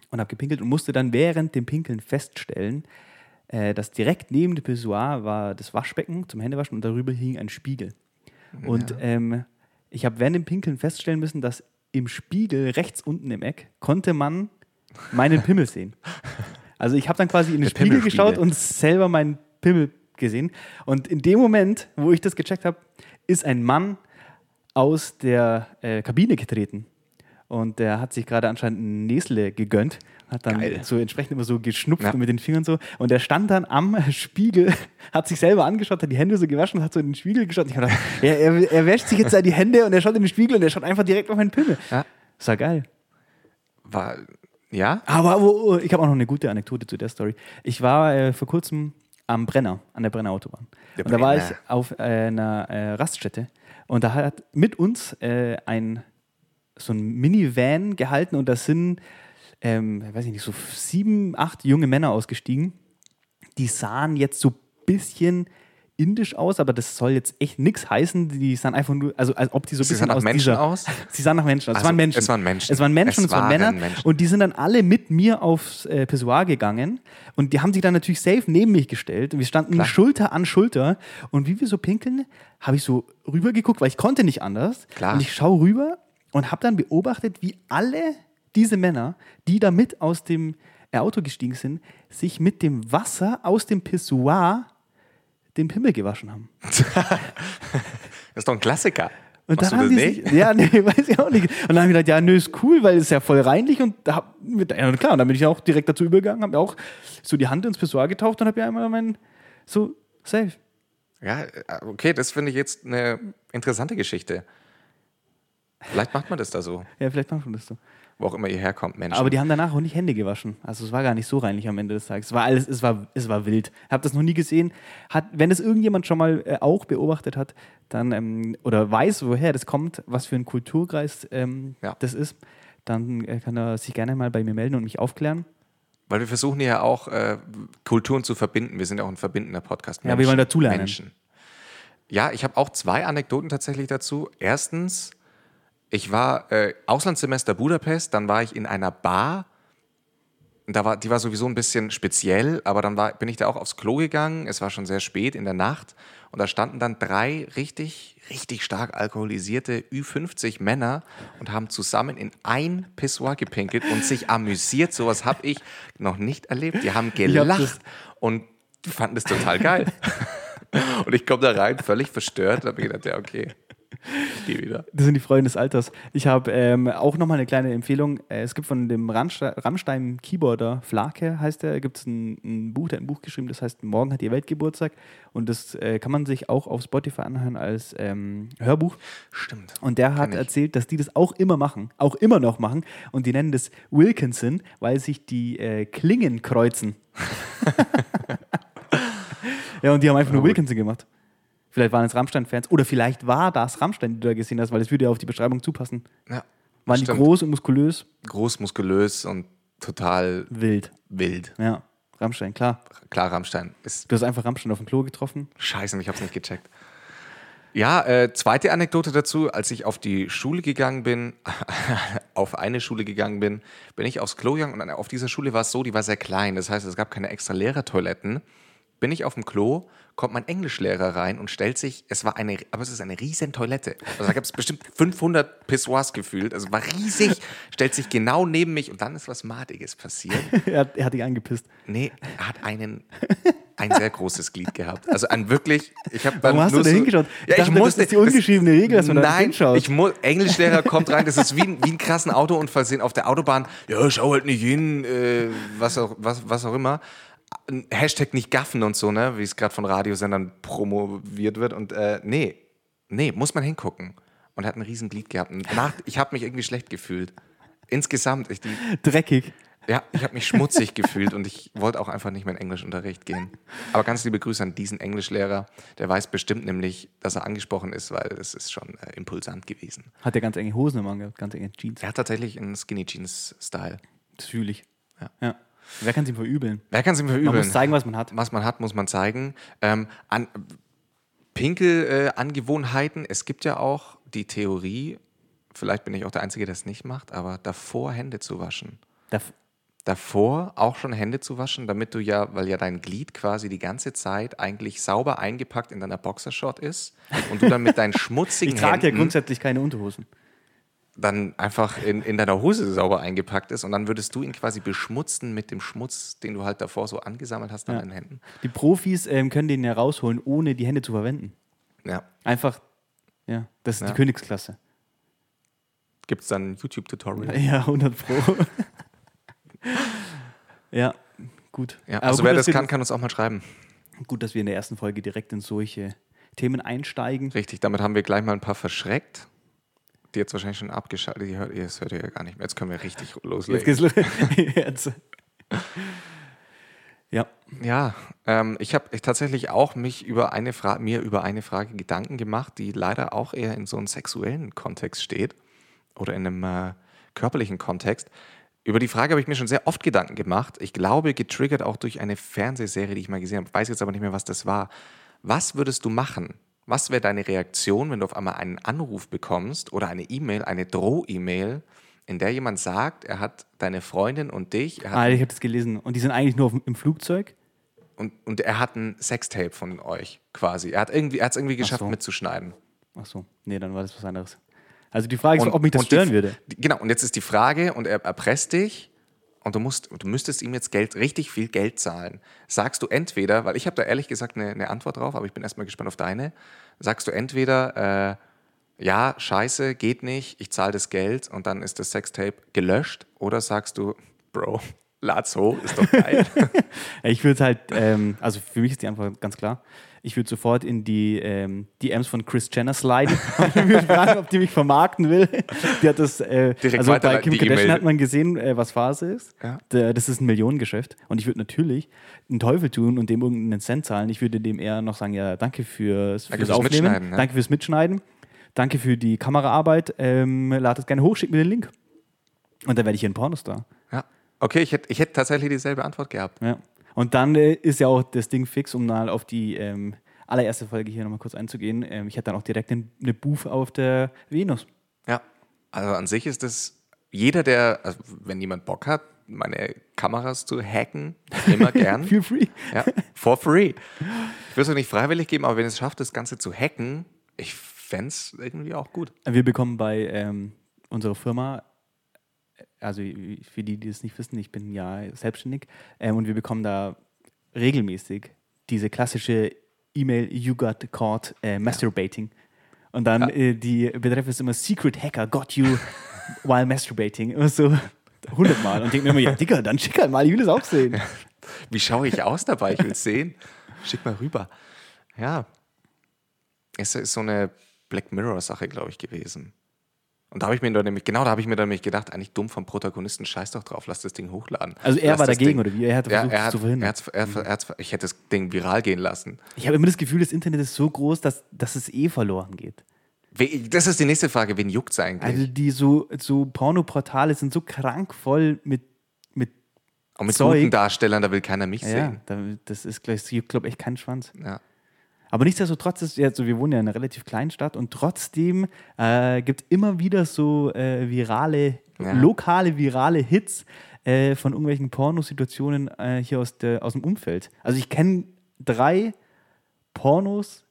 und habe gepinkelt und musste dann während dem Pinkeln feststellen, äh, dass direkt neben dem Pissoir war das Waschbecken zum Händewaschen und darüber hing ein Spiegel. Und ähm, ich habe während dem Pinkeln feststellen müssen, dass im Spiegel rechts unten im Eck konnte man meinen Pimmel sehen. Also ich habe dann quasi in den Der Spiegel geschaut und selber meinen Pimmel gesehen. Und in dem Moment, wo ich das gecheckt habe, ist ein Mann aus der äh, Kabine getreten. Und der hat sich gerade anscheinend ein Näsle gegönnt. Hat dann Geil. so entsprechend immer so geschnupft Ja. und mit den Fingern so. Und der stand dann am Spiegel, hat sich selber angeschaut, hat die Hände so gewaschen, hat so in den Spiegel geschaut. Ich hab gedacht, er, er, er wäscht sich jetzt da die Hände und er schaut in den Spiegel und er schaut einfach direkt auf meinen Pimmel. Ja. Das war geil. War, ja? Aber oh, oh, ich habe auch noch eine gute Anekdote zu der Story. Ich war äh, vor kurzem am Brenner, an der Brenner Autobahn. Der und da war ich Brenner. auf äh, einer äh, Raststätte und da hat mit uns äh, ein so ein Minivan gehalten und da sind, ähm, weiß ich nicht, so sieben, acht junge Männer ausgestiegen. Die sahen jetzt so ein bisschen indisch aus, aber das soll jetzt echt nichts heißen. Die sahen einfach nur, also als ob die so ein Sie bisschen sahen nach aus Menschen dieser, aus? Sie sahen nach Menschen aus. es Also, waren Menschen. es waren Menschen. Es waren Menschen, Es es, waren Männer. Menschen. Und die sind dann alle mit mir aufs äh, Pissoir gegangen und die haben sich dann natürlich safe neben mich gestellt und wir standen Klar. Schulter an Schulter und wie wir so pinkeln, habe ich so rübergeguckt, weil ich konnte nicht anders. Klar. Und ich schaue rüber und habe dann beobachtet, wie alle diese Männer, die da mit aus dem äh, Auto gestiegen sind, sich mit dem Wasser aus dem Pissoir den Pimmel gewaschen haben. Das ist doch ein Klassiker. Und Machst dann haben die sich, ja, nee, weiß ich auch nicht. Und dann habe ich gedacht, ja, nö, ist cool, weil es ist ja voll reinlich und da hab, ja, klar, und dann bin ich auch direkt dazu übergegangen, habe auch so die Hand ins Pissoir getaucht und habe ja einmal mein, so, safe. Ja, äh, okay, das finde ich jetzt eine interessante Geschichte. Vielleicht macht man das da so, Ja, vielleicht machen wir das so. Wo auch immer ihr herkommt, Menschen. Aber die haben danach auch nicht Hände gewaschen. Also es war gar nicht so reinlich am Ende des Tages. Es war alles, es war, es war wild. Hab das noch nie gesehen. Hat, wenn es irgendjemand schon mal äh, auch beobachtet hat, dann ähm, oder weiß, woher das kommt, was für ein Kulturkreis ähm, Ja. das ist, dann äh, kann er sich gerne mal bei mir melden und mich aufklären. Weil wir versuchen ja auch äh, Kulturen zu verbinden. Wir sind ja auch ein verbindender Podcast. Ja, wir wollen dazulernen. Menschen. Ja, ich habe auch zwei Anekdoten tatsächlich dazu. Erstens, ich war äh, Auslandssemester Budapest, dann war ich in einer Bar da war, die war sowieso ein bisschen speziell, aber dann war, bin ich da auch aufs Klo gegangen. Es war schon sehr spät in der Nacht und da standen dann drei richtig, richtig stark alkoholisierte Ü50 Männer und haben zusammen in ein Pissoir gepinkelt und sich amüsiert. Sowas habe ich noch nicht erlebt. Die haben hab gelacht und fanden das total geil. und ich komme da rein, völlig verstört. Da habe ich gedacht, ja, okay, gehe wieder. Das sind die Freunde des Alters. Ich habe ähm, auch nochmal eine kleine Empfehlung. Äh, es gibt von dem Rammste- Rammstein-Keyboarder, Flake heißt der, gibt es ein, ein Buch, der hat ein Buch geschrieben, das heißt Morgen hat die Welt Geburtstag. Und das äh, kann man sich auch auf Spotify anhören als ähm, Hörbuch. Stimmt. Und der hat erzählt, dass die das auch immer machen, auch immer noch machen. Und die nennen das Wilkinson, weil sich die äh, Klingen kreuzen. ja, und die haben einfach nur Wilkinson gemacht. Vielleicht waren es Rammstein-Fans oder vielleicht war das Rammstein, die du da gesehen hast, weil es würde ja auf die Beschreibung zupassen. Ja, Waren stimmt. die groß und muskulös? Groß, muskulös und total Wild. wild. Ja, Rammstein, klar. Klar, Rammstein ist Du hast einfach Rammstein auf dem Klo getroffen. scheiße, ich hab's nicht gecheckt. Ja, äh, zweite Anekdote dazu, als ich auf die Schule gegangen bin, auf eine Schule gegangen bin, bin ich aufs Klo gegangen und auf dieser Schule war es so, die war sehr klein, das heißt, es gab keine extra Lehrertoiletten. Bin ich auf dem Klo, kommt mein Englischlehrer rein und stellt sich, es war eine, aber es ist eine riesen Toilette. Also da gab es bestimmt 500 Pissoirs gefühlt, also war riesig, stellt sich genau neben mich und dann ist was Matiges passiert. er, hat, er hat dich angepisst. Nee, er hat einen, ein sehr großes Glied gehabt. Also ein wirklich, ich habe Warum hast du da hingeschaut? Ich Ja, ich dachte, das musste, ist die ungeschriebene Regel, dass man da Nein, hinschaut. ich muss, Englischlehrer kommt rein, das ist wie, ein- wie ein krassen Autounfall sehen auf der Autobahn. Ja, schau halt nicht hin, äh, was, auch, was, was auch immer. Hashtag nicht gaffen und so, ne, wie es gerade von Radiosendern promoviert wird. Und äh, nee, nee, muss man hingucken. Und er hat ein riesen Glied gehabt. Nach, ich habe mich irgendwie schlecht gefühlt. Insgesamt, ich, die, Dreckig. ja, ich habe mich schmutzig gefühlt und ich wollte auch einfach nicht mehr in Englischunterricht gehen. Aber ganz liebe Grüße an diesen Englischlehrer. Der weiß bestimmt nämlich, dass er angesprochen ist, weil es ist schon äh, impulsant gewesen. Hat er ganz enge Hosen im Angehabt, ganz enge Jeans. Er hat tatsächlich einen Skinny Jeans Style. Das fühle ich. Ja. ja. Wer kann es ihm verübeln? Wer kann es ihm Man verübeln? muss zeigen, was man hat. Was man hat, muss man zeigen. Ähm, an Pinkelangewohnheiten. es gibt ja auch die Theorie, vielleicht bin ich auch der Einzige, der es nicht macht, aber davor Hände zu waschen. Darf, davor auch schon Hände zu waschen, damit du ja, weil ja dein Glied quasi die ganze Zeit eigentlich sauber eingepackt in deiner Boxershort ist und du dann mit deinen schmutzigen ich trage ja Händen grundsätzlich keine Unterhosen. Dann einfach in, in deiner Hose sauber eingepackt ist und dann würdest du ihn quasi beschmutzen mit dem Schmutz, den du halt davor so angesammelt hast an Ja. deinen Händen. Die Profis ähm, können den ja rausholen, ohne die Hände zu verwenden. Ja. Einfach, ja, das ist Ja. die Königsklasse. Gibt es dann ein YouTube-Tutorial? Ja, 100 Pro. ja, gut. Ja, also gut, wer das kann, kann uns auch mal schreiben. Gut, dass wir in der ersten Folge direkt in solche Themen einsteigen. Richtig, damit haben wir gleich mal ein paar verschreckt. Die jetzt wahrscheinlich schon abgeschaltet. Die hört, ihr- das hört ihr ja gar nicht mehr. Jetzt können wir richtig Jetzt loslegen. geht's los. Jetzt. Ja, Ja, ähm, ich habe tatsächlich auch mich über eine Frage, mir über eine Frage Gedanken gemacht, die leider auch eher in so einem sexuellen Kontext steht oder in einem äh, körperlichen Kontext. Über die Frage habe ich mir schon sehr oft Gedanken gemacht. Ich glaube, getriggert auch durch eine Fernsehserie, die ich mal gesehen habe. Weiß jetzt aber nicht mehr, was das war. Was würdest du machen? Was wäre deine Reaktion, wenn du auf einmal einen Anruf bekommst oder eine E-Mail, eine Droh-E-Mail, in der jemand sagt, er hat deine Freundin und dich, er hat ah, ich habe das gelesen. Und die sind eigentlich nur auf, im Flugzeug. und, und er hat ein Sextape von euch quasi. Er hat irgendwie, er es irgendwie geschafft so. mitzuschneiden. Ach so, nee, dann war das was anderes. Also die Frage ist, Und, ob mich das und die- stören würde. Genau, und jetzt ist die Frage, und er erpresst dich und du, musst, du müsstest ihm jetzt Geld, richtig viel Geld zahlen. Sagst du entweder, weil ich habe da ehrlich gesagt eine, eine Antwort drauf, aber ich bin erstmal gespannt auf deine, sagst du entweder, äh, ja, scheiße, geht nicht, ich zahle das Geld und dann ist das Sextape gelöscht, oder sagst du, Bro, lad's hoch, ist doch geil. Ich würde halt, ähm, also für mich ist die Antwort ganz klar. Ich würde sofort in die ähm, DMs von Chris Jenner sliden und würde fragen, ob die mich vermarkten will. Die hat das, äh, also bei Kim Kardashian E-Mail. hat man gesehen, äh, was Phase ist. Ja. Das ist ein Millionengeschäft. Und ich würde natürlich einen Teufel tun und dem irgendeinen Cent zahlen. Ich würde dem eher noch sagen, ja, danke fürs, Danke fürs fürs Aufnehmen. Ja. Danke fürs Mitschneiden. Danke für die Kameraarbeit. Ähm, lad es gerne hoch, schick mir den Link. Und dann werde ich hier ein Pornostar. ja. Okay, ich hätte ich hätt tatsächlich dieselbe Antwort gehabt. Ja. Und dann äh, ist ja auch das Ding fix, um mal auf die ähm, allererste Folge hier nochmal kurz einzugehen. Ähm, ich hätte dann auch direkt eine Booth auf der Venus. Ja, also an sich ist es, jeder, der, also wenn jemand Bock hat, meine Kameras zu hacken. Immer gern. Feel free. ja, for free. Ich würde es euch nicht freiwillig geben, aber wenn es schafft, das Ganze zu hacken, ich fände es irgendwie auch gut. Wir bekommen bei ähm, unserer Firma, also für die, die es nicht wissen, ich bin ja selbstständig ähm, und wir bekommen da regelmäßig diese klassische E-Mail, you got caught äh, masturbating. Und dann Ja. äh, die Betreff ist immer Secret Hacker got you while masturbating. Immer so hundertmal. Und denke mir immer, ja, Digga, dann schick halt mal, ich will es auch sehen. Wie schaue ich aus dabei? Ich will es sehen. Schick mal rüber. Ja. Es ist so eine Black Mirror-Sache, glaube ich, gewesen. Und da habe ich mir dann nämlich, genau da habe ich mir dann nämlich gedacht, eigentlich dumm vom Protagonisten, scheiß doch drauf, lass das Ding hochladen. Also er Lass war dagegen, Ding- oder wie? Er hat ja, versucht, er es hat, zu verhindern. Er hat's, er, ich hätte das Ding viral gehen lassen. Ich habe immer das Gefühl, das Internet ist so groß, dass, dass es eh verloren geht. Das ist die nächste Frage, wen juckt's eigentlich? Also die so, so Pornoportale sind so krank voll mit, mit Und mit Zeug. guten Darstellern, da will keiner mich ja, sehen. da, das ist gleich, ich glaube echt kein Schwanz. Ja. Aber nichtsdestotrotz ist ja so, wir wohnen ja in einer relativ kleinen Stadt und trotzdem äh, gibt es immer wieder so äh, virale, Ja. lokale virale Hits äh, von irgendwelchen Pornosituationen äh, hier aus, der, aus dem Umfeld. Also ich kenne drei Pornos,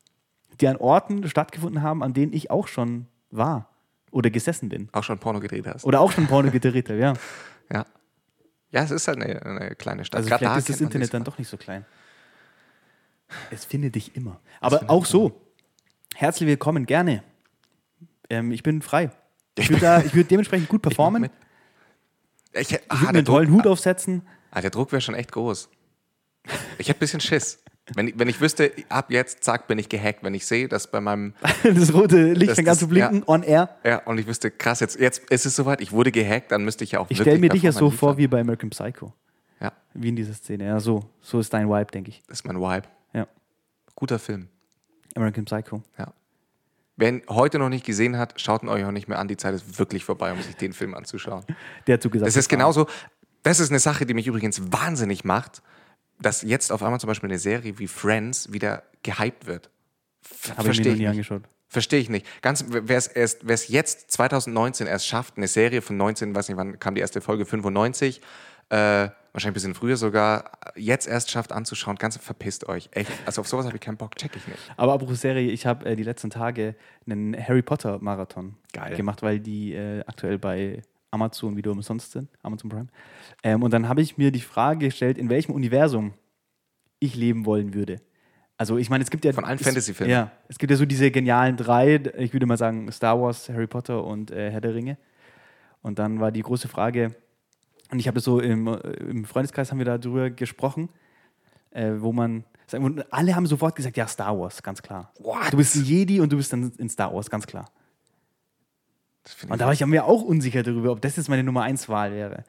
die an Orten stattgefunden haben, an denen ich auch schon war oder gesessen bin. Auch schon Porno gedreht hast. Oder auch schon Porno gedreht habe, ja. Ja. Ja, es ist halt eine, eine kleine Stadt. Also Grad vielleicht ist das Internet dann doch nicht so klein. Es findet dich immer. Aber auch so. Herzlich willkommen, gerne. Ähm, ich bin frei. Ich würde ich würde dementsprechend gut performen. mit. Ich, Ich ah, würde mir der einen tollen Druck, Hut aufsetzen. ah, der Druck wäre schon echt groß. Ich hätte ein bisschen Schiss. Wenn, ich- wenn ich wüsste, ab jetzt, zack, bin ich gehackt. Wenn ich sehe, dass bei meinem, Das rote Licht fängt an zu blinken, on air. ja, und ich wüsste, krass, jetzt, jetzt ist es soweit, ich wurde gehackt, dann müsste ich ja auch Ich stelle mir dich ja so vor wie bei American Psycho. Ja, Wie in dieser Szene. Ja, so. So ist dein Vibe, denke ich. das ist mein Vibe. Guter Film. American Psycho. Ja. Wer ihn heute noch nicht gesehen hat, schaut ihn euch auch nicht mehr an. Die Zeit ist wirklich vorbei, um sich den Film anzuschauen. Der hat so gesagt. Das ist genauso. Das ist eine Sache, die mich übrigens wahnsinnig macht, dass jetzt auf einmal zum Beispiel eine Serie wie Friends wieder gehypt wird. Habe ich mir Verstehe noch nie angeschaut. Verstehe ich nicht. Ganz, wer es erst, wer es jetzt 2019 erst schafft, eine Serie von 19, weiß nicht, wann kam die erste Folge, 95, äh, wahrscheinlich ein bisschen früher sogar, jetzt erst schafft anzuschauen, ganz verpisst euch. Echt. Also auf sowas habe ich keinen Bock, check ich nicht. Aber apropos Serie, ich habe äh, die letzten Tage einen Harry Potter Marathon Geil. gemacht, weil die äh, aktuell bei Amazon wieder umsonst sind, Amazon Prime. Ähm, und dann habe ich mir die Frage gestellt, in welchem Universum ich leben wollen würde. Also ich meine, es gibt ja Von allen Fantasy-Filmen. Ja, es gibt ja so diese genialen drei. Ich würde mal sagen Star Wars, Harry Potter und äh, Herr der Ringe. Und dann war die große Frage, und ich habe das so im, äh, im Freundeskreis haben wir darüber gesprochen, äh, wo man und alle haben sofort gesagt, ja Star Wars, ganz klar. What? Du bist ein Jedi und du bist dann in Star Wars, ganz klar. Und da war ich mir auch unsicher darüber, ob das jetzt meine Nummer 1 Wahl wäre.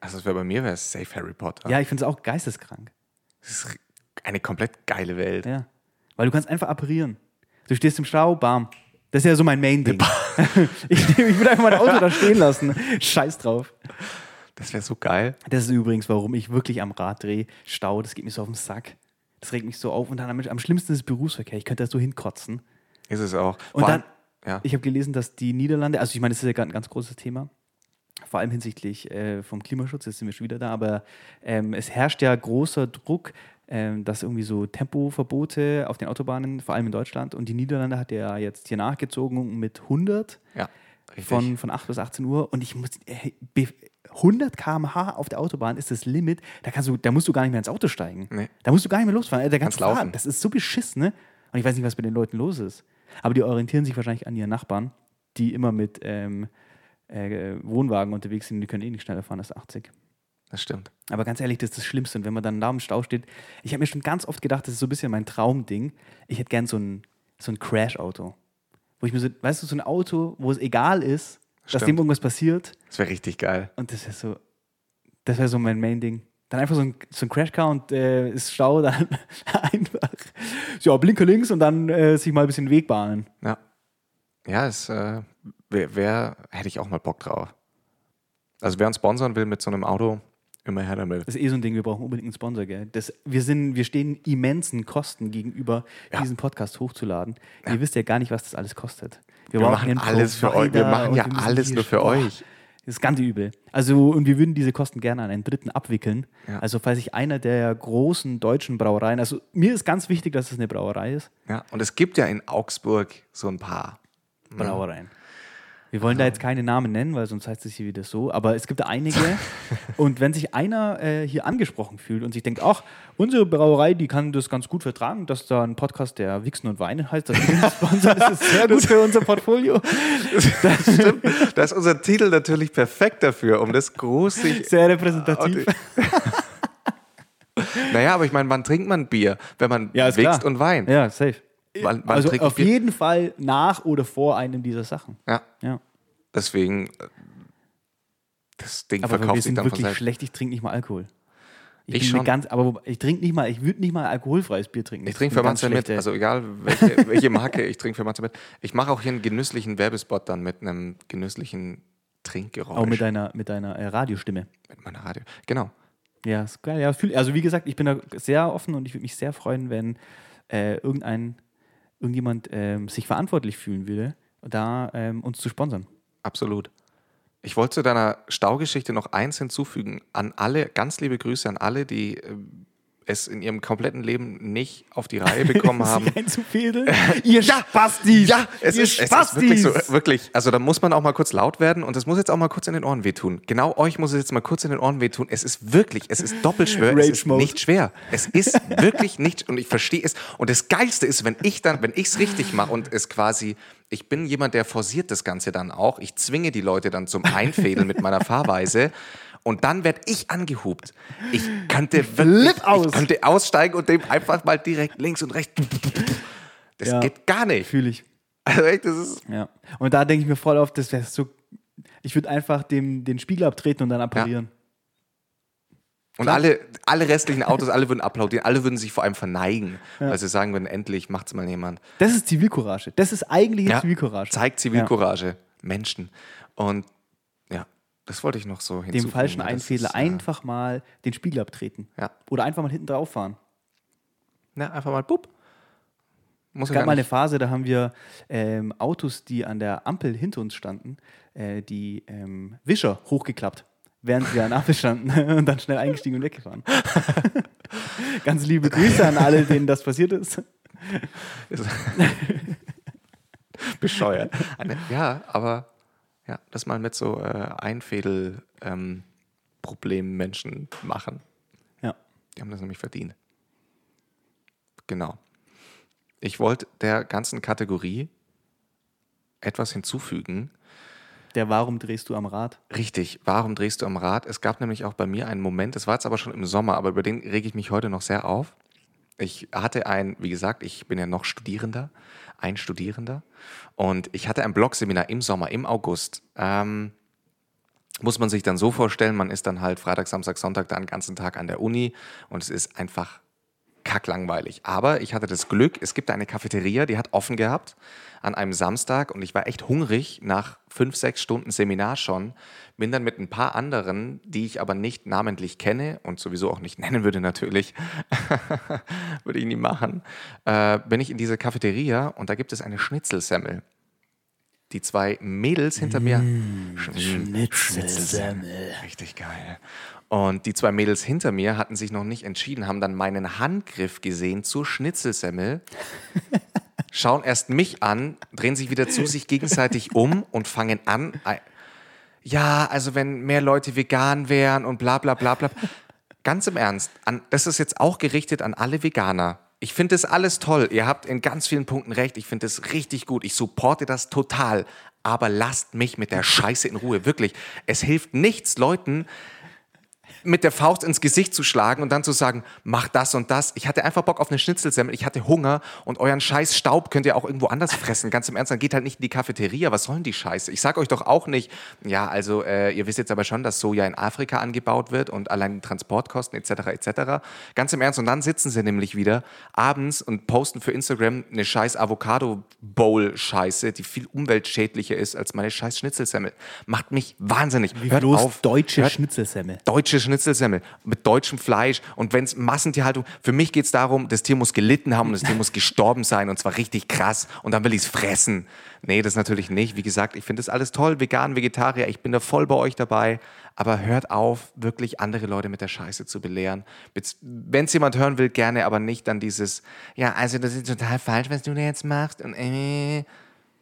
also das wäre bei mir wäre es safe Harry Potter. Ja, ich finde es auch geisteskrank. Das ist eine komplett geile Welt. Ja. Weil du kannst einfach apparieren. Du stehst im Stau, bam. Das ist ja so mein Main-Ding. ich ich würde einfach mein Auto da stehen lassen. Scheiß drauf. Das wäre so geil. Das ist übrigens, warum ich wirklich am Rad drehe. Stau, das geht mir so auf den Sack. Das regt mich so auf. Und dann am, am schlimmsten ist Berufsverkehr. Ich könnte da so hinkotzen. Ist es auch. Und Vor dann, ja. ich habe gelesen, dass die Niederlande, also ich meine, das ist ja ein ganz großes Thema, vor allem hinsichtlich äh, vom Klimaschutz, jetzt sind wir schon wieder da, aber ähm, es herrscht ja großer Druck, ähm, dass irgendwie so Tempoverbote auf den Autobahnen, vor allem in Deutschland, und die Niederlande hat ja jetzt hier nachgezogen mit 100 ja, richtig. von, von 8 bis 18 Uhr und ich muss, äh, 100 km/h auf der Autobahn ist das Limit, da, kannst du, da musst du gar nicht mehr ins Auto steigen. Nee. Da musst du gar nicht mehr losfahren. Äh, Da kannst Kannst du fahren. laufen. Das ist so beschissen, ne? Und ich weiß nicht, was bei den Leuten los ist. Aber die orientieren sich wahrscheinlich an ihren Nachbarn, die immer mit ähm, äh, Wohnwagen unterwegs sind die können eh nicht schneller fahren als 80. das stimmt. Aber ganz ehrlich, das ist das Schlimmste. Und wenn man dann da im Stau steht, ich habe mir schon ganz oft gedacht, das ist so ein bisschen mein Traumding. Ich hätte gern so ein, so ein Crash-Auto. Wo ich mir so, weißt du, so ein Auto, wo es egal ist, dass Stimmt. dem irgendwas passiert. Das wäre richtig geil. Und das wäre so, das wäre so mein Main-Ding. Dann einfach so ein, so ein Crashcar und äh, ist Stau, dann einfach ja, Blinker links und dann äh, sich mal ein bisschen Weg bahnen. Ja. Ja, es äh, wer, wer hätte ich auch mal Bock drauf. Also wer uns sponsern will mit so einem Auto, immer her damit. Das ist eh so ein Ding, wir brauchen unbedingt einen Sponsor, gell? Das, wir, sind, wir stehen immensen Kosten gegenüber, Ja. diesen Podcast hochzuladen. Ihr wisst ja gar nicht, was das alles kostet. Wir brauchen machen alles für euch. Wir machen ja müssen alles nur für euch. Das ist ganz übel. Also, und wir würden diese Kosten gerne an einen Dritten abwickeln. Ja. Also, falls sich einer der großen deutschen Brauereien, also mir ist ganz wichtig, dass es eine Brauerei ist. Ja, und es gibt ja in Augsburg so ein paar. Brauereien. Wir wollen da jetzt keine Namen nennen, weil sonst heißt es hier wieder so, aber es gibt einige. und wenn sich einer äh, hier angesprochen fühlt und sich denkt, ach, unsere Brauerei, die kann das ganz gut vertragen, dass da ein Podcast, der Wichsen und Weinen heißt, das ist das sehr gut für unser Portfolio. Das stimmt. Da ist unser Titel natürlich perfekt dafür, um das große. Sehr repräsentativ. Naja, aber ich meine, wann trinkt man Bier? Wenn man Ja, wächst und Wein. Ja, safe. Wann, wann also ich auf Bier? jeden Fall nach oder vor einem dieser Sachen. Ja, Ja. deswegen. äh, Das Ding Aber wir verkauft sich sind dann von wirklich selbst. schlecht, ich trinke nicht mal Alkohol. Ich mir schon. Ganz, aber ich trinke nicht mal, ich würde nicht mal alkoholfreies Bier trinken. Ich trinke für manche mit, also egal welche, welche Marke, ich trinke für manche mit. Ich mache auch hier einen genüsslichen Werbespot dann mit einem genüsslichen Trinkgeräusch. auch mit deiner, mit deiner äh, Radiostimme. mit meiner Radio. Genau. Ja, ist geil. Ja, also wie gesagt, ich bin da sehr offen und ich würde mich sehr freuen, wenn äh, irgendein, irgendjemand ähm, sich verantwortlich fühlen würde, da ähm, uns zu sponsern. Absolut. Ich wollte zu deiner Staugeschichte noch eins hinzufügen. An alle, ganz liebe Grüße an alle, die äh, es in ihrem kompletten Leben nicht auf die Reihe bekommen haben. Einzufädeln? Ihr Spastis! Ja, es Ihr ist, es ist wirklich Spastis! so, wirklich. Also da muss man auch mal kurz laut werden und es muss jetzt auch mal kurz in den Ohren wehtun. Genau euch muss es jetzt mal kurz in den Ohren wehtun. Es ist wirklich, es ist doppelschwer, es ist nicht schwer. Es ist wirklich nicht und ich verstehe es. Und das Geilste ist, wenn ich dann, wenn ich es richtig mache und es quasi, ich bin jemand, der forciert das Ganze dann auch. Ich zwinge die Leute dann zum Einfädeln mit meiner Fahrweise. Und dann werde ich angehupt. Ich könnte wirklich, aus. ich könnte aussteigen und dem einfach mal direkt links und rechts. Das Ja. geht gar nicht. Fühle ich. Also echt, das ist. Ja. Und da denke ich mir voll auf, das wäre so. Ich würde einfach dem, den Spiegel abtreten und dann apparieren. Und alle, alle restlichen Autos, alle würden applaudieren, alle würden sich vor allem verneigen, weil sie sagen würden, endlich macht's mal jemand. Das ist Zivilcourage. Das ist eigentlich Ja, Zivilcourage. Zeigt Zivilcourage. Menschen. Und ja, das wollte ich noch so hinzufügen. Dem falschen Einfädler äh, einfach mal den Spiegel abtreten. Ja. Oder einfach mal hinten drauf fahren. Na, einfach mal, bup. Muss Es gab mal eine. Phase, da haben wir ähm, Autos, die an der Ampel hinter uns standen, äh, die ähm, Wischer hochgeklappt, während wir an der Ampel standen und dann schnell eingestiegen und weggefahren. Ganz liebe Grüße an alle, denen das passiert ist. bescheuert. Ja, aber ja, das mal mit so äh, Einfädel-Problemen Menschen machen. Ja. Die haben das nämlich verdient. Genau. Ich wollte der ganzen Kategorie etwas hinzufügen. Der Warum drehst du am Rad? Richtig, warum drehst du am Rad? Es gab nämlich auch bei mir einen Moment, es war jetzt aber schon im Sommer, aber über den rege ich mich heute noch sehr auf. Ich hatte ein, wie gesagt, ich bin ja noch Studierender, ein Studierender, und ich hatte ein Blogseminar im Sommer, im August. Ähm, muss man sich dann so vorstellen, man ist dann halt Freitag, Samstag, Sonntag da den ganzen Tag an der Uni und es ist einfach kacklangweilig. Aber ich hatte das Glück, es gibt eine Cafeteria, die hat offen gehabt an einem Samstag und ich war echt hungrig nach fünf, sechs Stunden Seminar schon. Bin dann mit ein paar anderen, die ich aber nicht namentlich kenne und sowieso auch nicht nennen würde natürlich, würde ich nie machen, äh, bin ich in diese Cafeteria und da gibt es eine Schnitzelsemmel. Die zwei Mädels hinter mir. Sch- Schnitzelsemmel. Richtig geil. Und die zwei Mädels hinter mir hatten sich noch nicht entschieden, haben dann meinen Handgriff gesehen zur Schnitzelsemmel, schauen erst mich an, drehen sich wieder zu sich gegenseitig um und fangen an. Ja, also wenn mehr Leute vegan wären und bla bla bla bla. Ganz im Ernst, an, das ist jetzt auch gerichtet an alle Veganer. Ich finde das alles toll. Ihr habt in ganz vielen Punkten recht. Ich finde das richtig gut. Ich supporte das total. Aber lasst mich mit der Scheiße in Ruhe. Wirklich. Es hilft nichts, Leuten mit der Faust ins Gesicht zu schlagen und dann zu sagen, mach das und das. Ich hatte einfach Bock auf eine Schnitzelsemmel, ich hatte Hunger und euren scheiß Staub könnt ihr auch irgendwo anders fressen. Ganz im Ernst, dann geht halt nicht in die Cafeteria. Was sollen die Scheiße? Ich sag euch doch auch nicht, ja, also äh, ihr wisst jetzt aber schon, dass Soja in Afrika angebaut wird und allein die Transportkosten etc. etc. Ganz im Ernst. Und dann sitzen sie nämlich wieder abends und posten für Instagram eine scheiß Avocado-Bowl-Scheiße, die viel umweltschädlicher ist als meine scheiß Schnitzelsemmel. Macht mich wahnsinnig. Wie Hört bloß auf. deutsche Hört Schnitzelsemmel. deutsche Schnitzelsemmel mit deutschem Fleisch und wenn es Massentierhaltung, für mich geht es darum, das Tier muss gelitten haben und das Tier muss gestorben sein und zwar richtig krass und dann will ich es fressen. Nee, das natürlich nicht. Wie gesagt, ich finde das alles toll, vegan, Vegetarier, ich bin da voll bei euch dabei, aber hört auf, wirklich andere Leute mit der Scheiße zu belehren. Wenn es jemand hören will, gerne, aber nicht dann dieses, ja, also das ist total falsch, was du da jetzt machst und äh,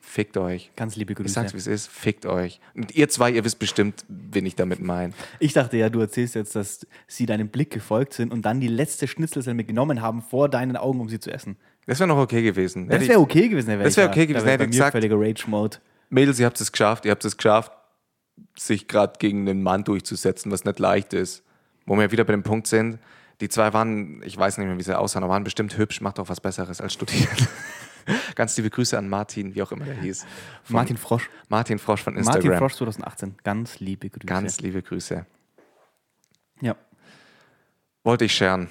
fickt euch. Ganz liebe Grüße. Ich sag's, wie es ist, fickt euch. Und ihr zwei, ihr wisst bestimmt, wen ich damit meine. Ich dachte ja, du erzählst jetzt, dass sie deinem Blick gefolgt sind und dann die letzte Schnitzelselme genommen haben vor deinen Augen, um sie zu essen. Das wäre noch okay gewesen. Das wäre okay gewesen. Das wäre okay gewesen. Hätte ich gesagt, völliger Rage-Mode. Mädels, ihr habt es geschafft, ihr habt es geschafft, sich gerade gegen einen Mann durchzusetzen, was nicht leicht ist. Wo wir wieder bei dem Punkt sind, die zwei waren, ich weiß nicht mehr, wie sie aussahen, aber waren bestimmt hübsch, macht doch was Besseres als studieren. Ganz liebe Grüße an Martin, wie auch immer der hieß. Von Martin Frosch. Martin Frosch von Instagram. Martin Frosch 2018. Ganz liebe Grüße. Ganz liebe Grüße. Ja. Wollte ich scheren.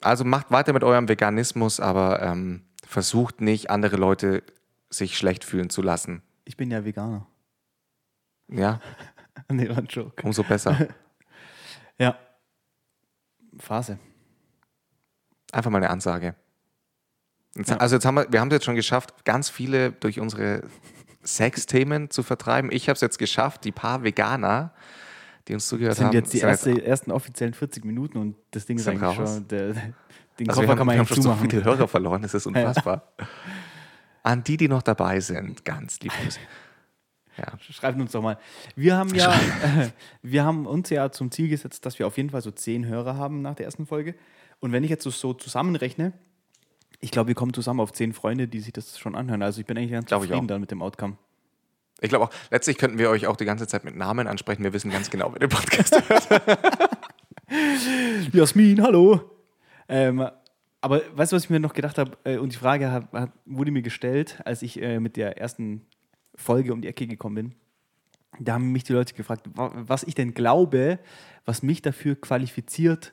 Also macht weiter mit eurem Veganismus, aber ähm, versucht nicht, andere Leute sich schlecht fühlen zu lassen. Ich bin ja Veganer. Ja, nee, war ein Joke. umso besser. Ja. Phase. Einfach mal eine Ansage. Jetzt, Ja. Also jetzt haben wir, wir haben es jetzt schon geschafft, ganz viele durch unsere Sexthemen zu vertreiben. Ich habe es jetzt geschafft, die paar Veganer, die uns zugehört Das sind haben, jetzt die erste, ersten offiziellen 40 Minuten und das Ding ist eigentlich raus. schon. Der, den Also Koffer haben, kann man wir haben eigentlich schon so zumachen. viele Hörer verloren, das ist unfassbar. An die, die noch dabei sind, ganz lieb. Ja. Schreibt uns doch mal. Wir haben ja, äh, wir haben uns ja zum Ziel gesetzt, dass wir auf jeden Fall so zehn Hörer haben nach der ersten Folge. Und wenn ich jetzt so, so zusammenrechne, ich glaube, wir kommen zusammen auf zehn Freunde, die sich das schon anhören. Also ich bin eigentlich ganz Glaube ich zufrieden dann mit dem Outcome. Ich glaube auch, letztlich könnten wir euch auch die ganze Zeit mit Namen ansprechen. Wir wissen ganz genau, wer den Podcast hört. Jasmin, hallo. Ähm, aber weißt du, was ich mir noch gedacht habe? Äh, und die Frage hat, hat, wurde mir gestellt, als ich äh, mit der ersten Folge um die Ecke gekommen bin. Da haben mich die Leute gefragt, wa- was ich denn glaube, was mich dafür qualifiziert,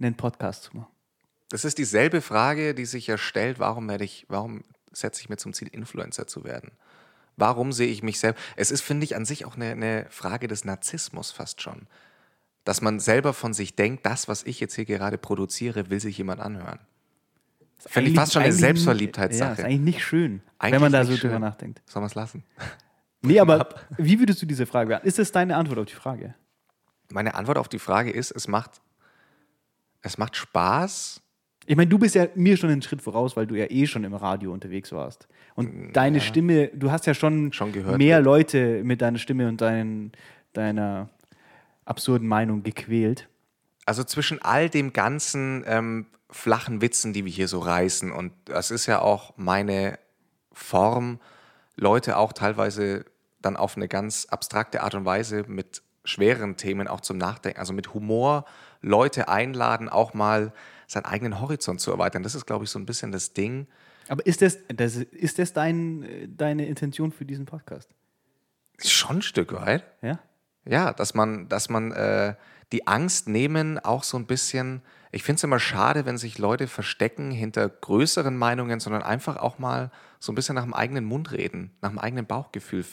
einen Podcast zu machen. Das ist dieselbe Frage, die sich ja stellt, warum werde ich, warum setze ich mir zum Ziel, Influencer zu werden? Warum sehe ich mich selbst? Es ist, finde ich, an sich auch eine, eine Frage des Narzissmus fast schon. Dass man selber von sich denkt, das, was ich jetzt hier gerade produziere, will sich jemand anhören. Finde ich fast schon eine Selbstverliebtheitssache. Ja, ist eigentlich nicht schön, Eigentlich wenn man da so schön. drüber nachdenkt. Sollen wir es lassen? Nee, aber wie würdest du diese Frage beantworten? Ist das deine Antwort auf die Frage? Meine Antwort auf die Frage ist, es macht, es macht Spaß, Ich meine, du bist ja mir schon einen Schritt voraus, weil du ja eh schon im Radio unterwegs warst. Und deine Stimme, du hast ja schon, Schon gehört mehr. Leute mit deiner Stimme und deinen, deiner absurden Meinung gequält. Also zwischen all dem ganzen ähm, flachen Witzen, die wir hier so reißen, und das ist ja auch meine Form, Leute auch teilweise dann auf eine ganz abstrakte Art und Weise mit schweren Themen auch zum Nachdenken, also mit Humor Leute einladen, auch mal seinen eigenen Horizont zu erweitern. Das ist, glaube ich, so ein bisschen das Ding. Aber ist das, das, ist das dein, deine Intention für diesen Podcast? Schon ein Stück weit. Ja? Ja, dass man, dass man äh, die Angst nehmen, auch so ein bisschen. Ich finde es immer schade, wenn sich Leute verstecken hinter größeren Meinungen, sondern einfach auch mal so ein bisschen nach dem eigenen Mund reden, nach dem eigenen Bauchgefühl.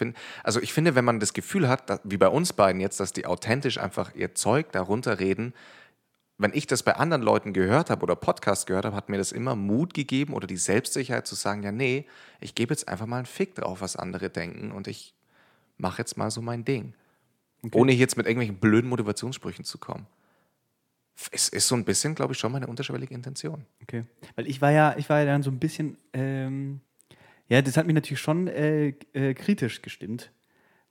Also ich finde, wenn man das Gefühl hat, wie bei uns beiden jetzt, dass die authentisch einfach ihr Zeug darunter reden, wenn ich das bei anderen Leuten gehört habe oder Podcast gehört habe, hat mir das immer Mut gegeben oder die Selbstsicherheit zu sagen, ja, nee, ich gebe jetzt einfach mal einen Fick drauf, was andere denken und ich mache jetzt mal so mein Ding. Ohne jetzt mit irgendwelchen blöden Motivationssprüchen zu kommen. Es ist so ein bisschen, glaube ich, schon meine unterschwellige Intention. Okay. Weil ich war ja, ich war ja dann so ein bisschen, ähm, ja, das hat mich natürlich schon äh, äh, kritisch gestimmt.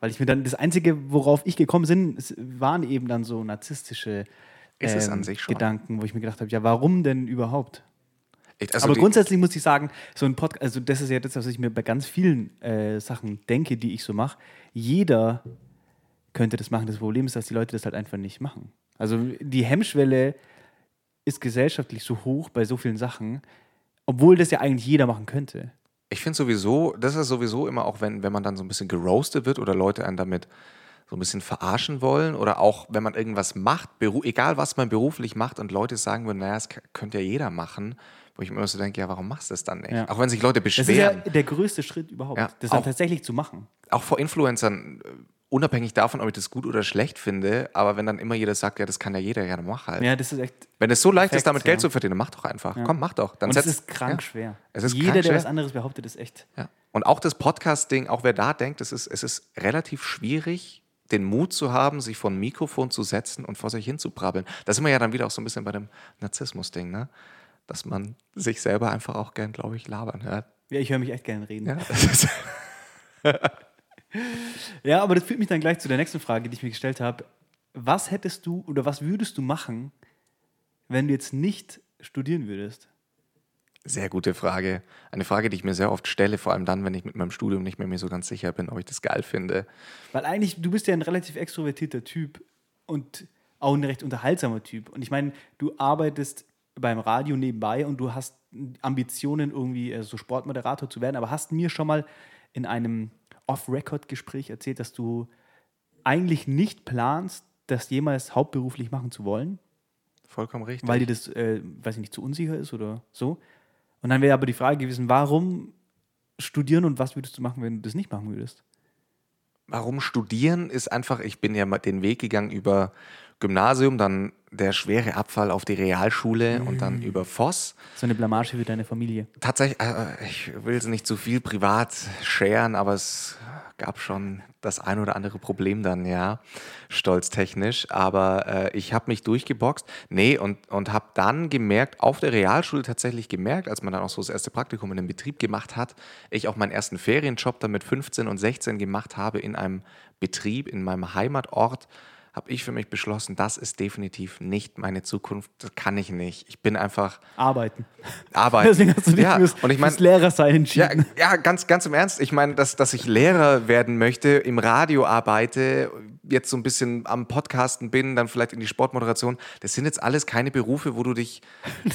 Weil ich mir dann, das Einzige, worauf ich gekommen bin, waren eben dann so narzisstische Ist es ähm, an sich schon. Gedanken, wo ich mir gedacht habe, ja, warum denn überhaupt? Also Aber grundsätzlich muss ich sagen, so ein Podcast, also das ist ja das, was ich mir bei ganz vielen äh, Sachen denke, die ich so mache. Jeder könnte das machen. Das Problem ist, dass die Leute das halt einfach nicht machen. Also die Hemmschwelle ist gesellschaftlich so hoch bei so vielen Sachen, obwohl das ja eigentlich jeder machen könnte. Ich finde sowieso, das ist sowieso immer auch, wenn, wenn man dann so ein bisschen geroastet wird oder Leute einen damit so ein bisschen verarschen wollen oder auch, wenn man irgendwas macht, egal was man beruflich macht und Leute sagen würden, naja, das könnte ja jeder machen, wo ich mir immer so denke, ja, warum machst du das dann nicht? Ja. Auch wenn sich Leute Das ist ja beschweren. der größte Schritt überhaupt, Ja, das dann auch- tatsächlich zu machen. auch vor Influencern äh, unabhängig davon, ob ich das gut oder schlecht finde, aber wenn dann immer jeder sagt, ja, das kann ja jeder, ja, dann mach halt. Ja, das ist echt. Wenn es so leicht ist, perfekt, damit Geld ja. zu verdienen, mach doch einfach. Komm, mach doch. Dann Und es setz- ist krank schwer. Es ist Jeder, krank der was anderes behauptet, ist echt. Und auch das Podcast-Ding, auch wer da denkt, es ist, es ist relativ schwierig, den Mut zu haben, sich vor ein Mikrofon zu setzen und vor sich hin zu brabbeln. Da sind wir ja dann wieder auch so ein bisschen bei dem Narzissmus-Ding, ne? Dass man sich selber einfach auch gern, glaube ich, labern hört. Ja, ich höre mich echt gerne reden. Ja, Ja, aber das führt mich dann gleich zu der nächsten Frage, die ich mir gestellt habe. Was hättest du oder was würdest du machen, wenn du jetzt nicht studieren würdest? Sehr gute Frage. Eine Frage, die ich mir sehr oft stelle, vor allem dann, wenn ich mit meinem Studium nicht mehr mir so ganz sicher bin, ob ich das geil finde. Weil eigentlich, du bist ja ein relativ extrovertierter Typ und auch ein recht unterhaltsamer Typ. Und ich meine, du arbeitest beim Radio nebenbei und du hast Ambitionen, irgendwie äh, so Sportmoderator zu werden, aber hast mir schon mal in einem Off-Record-Gespräch erzählt, dass du eigentlich nicht planst, das jemals hauptberuflich machen zu wollen, Vollkommen richtig. weil dir das, äh, weiß ich nicht, zu unsicher ist oder so. Und dann wäre aber die Frage gewesen, warum studieren und was würdest du machen, wenn du das nicht machen würdest? Warum studieren ist einfach, ich bin ja mal den Weg gegangen über Gymnasium, dann der schwere Abfall auf die Realschule und dann über Voss. So eine Blamage für deine Familie. Tatsächlich, äh, ich will es nicht zu viel privat scheren, aber es gab schon das ein oder andere Problem dann, ja, stolztechnisch. Aber äh, ich habe mich durchgeboxt. Nee, und, und habe dann gemerkt, auf der Realschule tatsächlich gemerkt, als man dann auch so das erste Praktikum in einem Betrieb gemacht hat, ich auch meinen ersten Ferienjob dann mit 15 und 16 gemacht habe in einem Betrieb, in meinem Heimatort habe ich für mich beschlossen, das ist definitiv nicht meine Zukunft. Das kann ich nicht. Ich bin einfach Arbeiten. arbeiten. Deswegen hast du dich ja, fürs, und ich meine, fürs Lehrersein ja, entschieden. ja, ganz, ganz im Ernst. Ich meine, dass, dass ich Lehrer werden möchte, im Radio arbeite, jetzt so ein bisschen am Podcasten bin, dann vielleicht in die Sportmoderation. Das sind jetzt alles keine Berufe, wo du dich,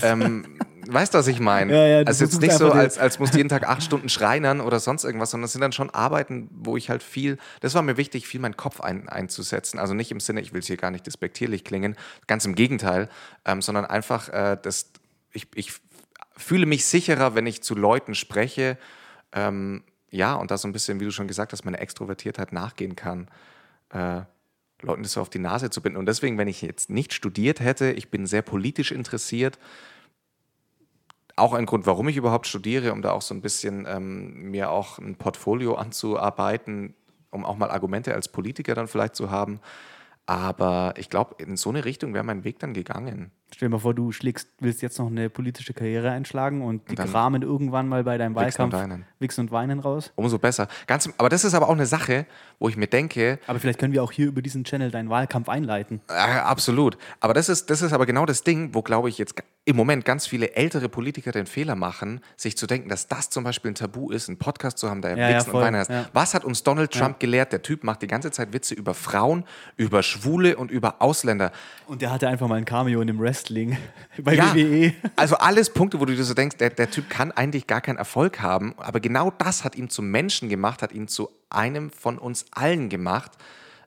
ähm, weißt du, was ich meine? Ja, ja, also jetzt nicht so, als, als musst du jeden Tag acht Stunden schreinern oder sonst irgendwas, sondern es sind dann schon Arbeiten, wo ich halt viel, das war mir wichtig, viel meinen Kopf ein, einzusetzen. Also nicht im Sinne, ich will es hier gar nicht despektierlich klingen, ganz im Gegenteil, ähm, sondern einfach, äh, das, ich, ich fühle mich sicherer, wenn ich zu Leuten spreche, ähm, ja, und da so ein bisschen, wie du schon gesagt hast, meine Extrovertiertheit nachgehen kann, äh, Leuten das so auf die Nase zu binden. Und deswegen, wenn ich jetzt nicht studiert hätte, ich bin sehr politisch interessiert, auch ein Grund, warum ich überhaupt studiere, um da auch so ein bisschen ähm, mir auch ein Portfolio anzuarbeiten, um auch mal Argumente als Politiker dann vielleicht zu haben. Aber ich glaube, in so eine Richtung wäre mein Weg dann gegangen. Stell dir mal vor, du schlägst, willst jetzt noch eine politische Karriere einschlagen und die dann kramen irgendwann mal bei deinem und Wahlkampf weinen. Wichsen und Weinen raus. Umso besser. Ganz, aber das ist aber auch eine Sache, wo ich mir denke, Aber vielleicht können wir auch hier über diesen Channel deinen Wahlkampf einleiten. Äh, absolut. Aber das ist, das ist aber genau das Ding, wo, glaube ich, jetzt im Moment ganz viele ältere Politiker den Fehler machen, sich zu denken, dass das zum Beispiel ein Tabu ist, einen Podcast zu haben, der Ja, ja, Wichsen voll, und Weinen heißt. ja. Was hat uns Donald Trump gelehrt? Der Typ macht die ganze Zeit Witze über Frauen, über Schwule und über Ausländer. Und der hatte einfach mal ein Cameo in dem Wrestling bei Ja, WWE. also alles Punkte, wo du dir so denkst, der, der Typ kann eigentlich gar keinen Erfolg haben, aber genau das hat ihn zum Menschen gemacht, hat ihn zu einem von uns allen gemacht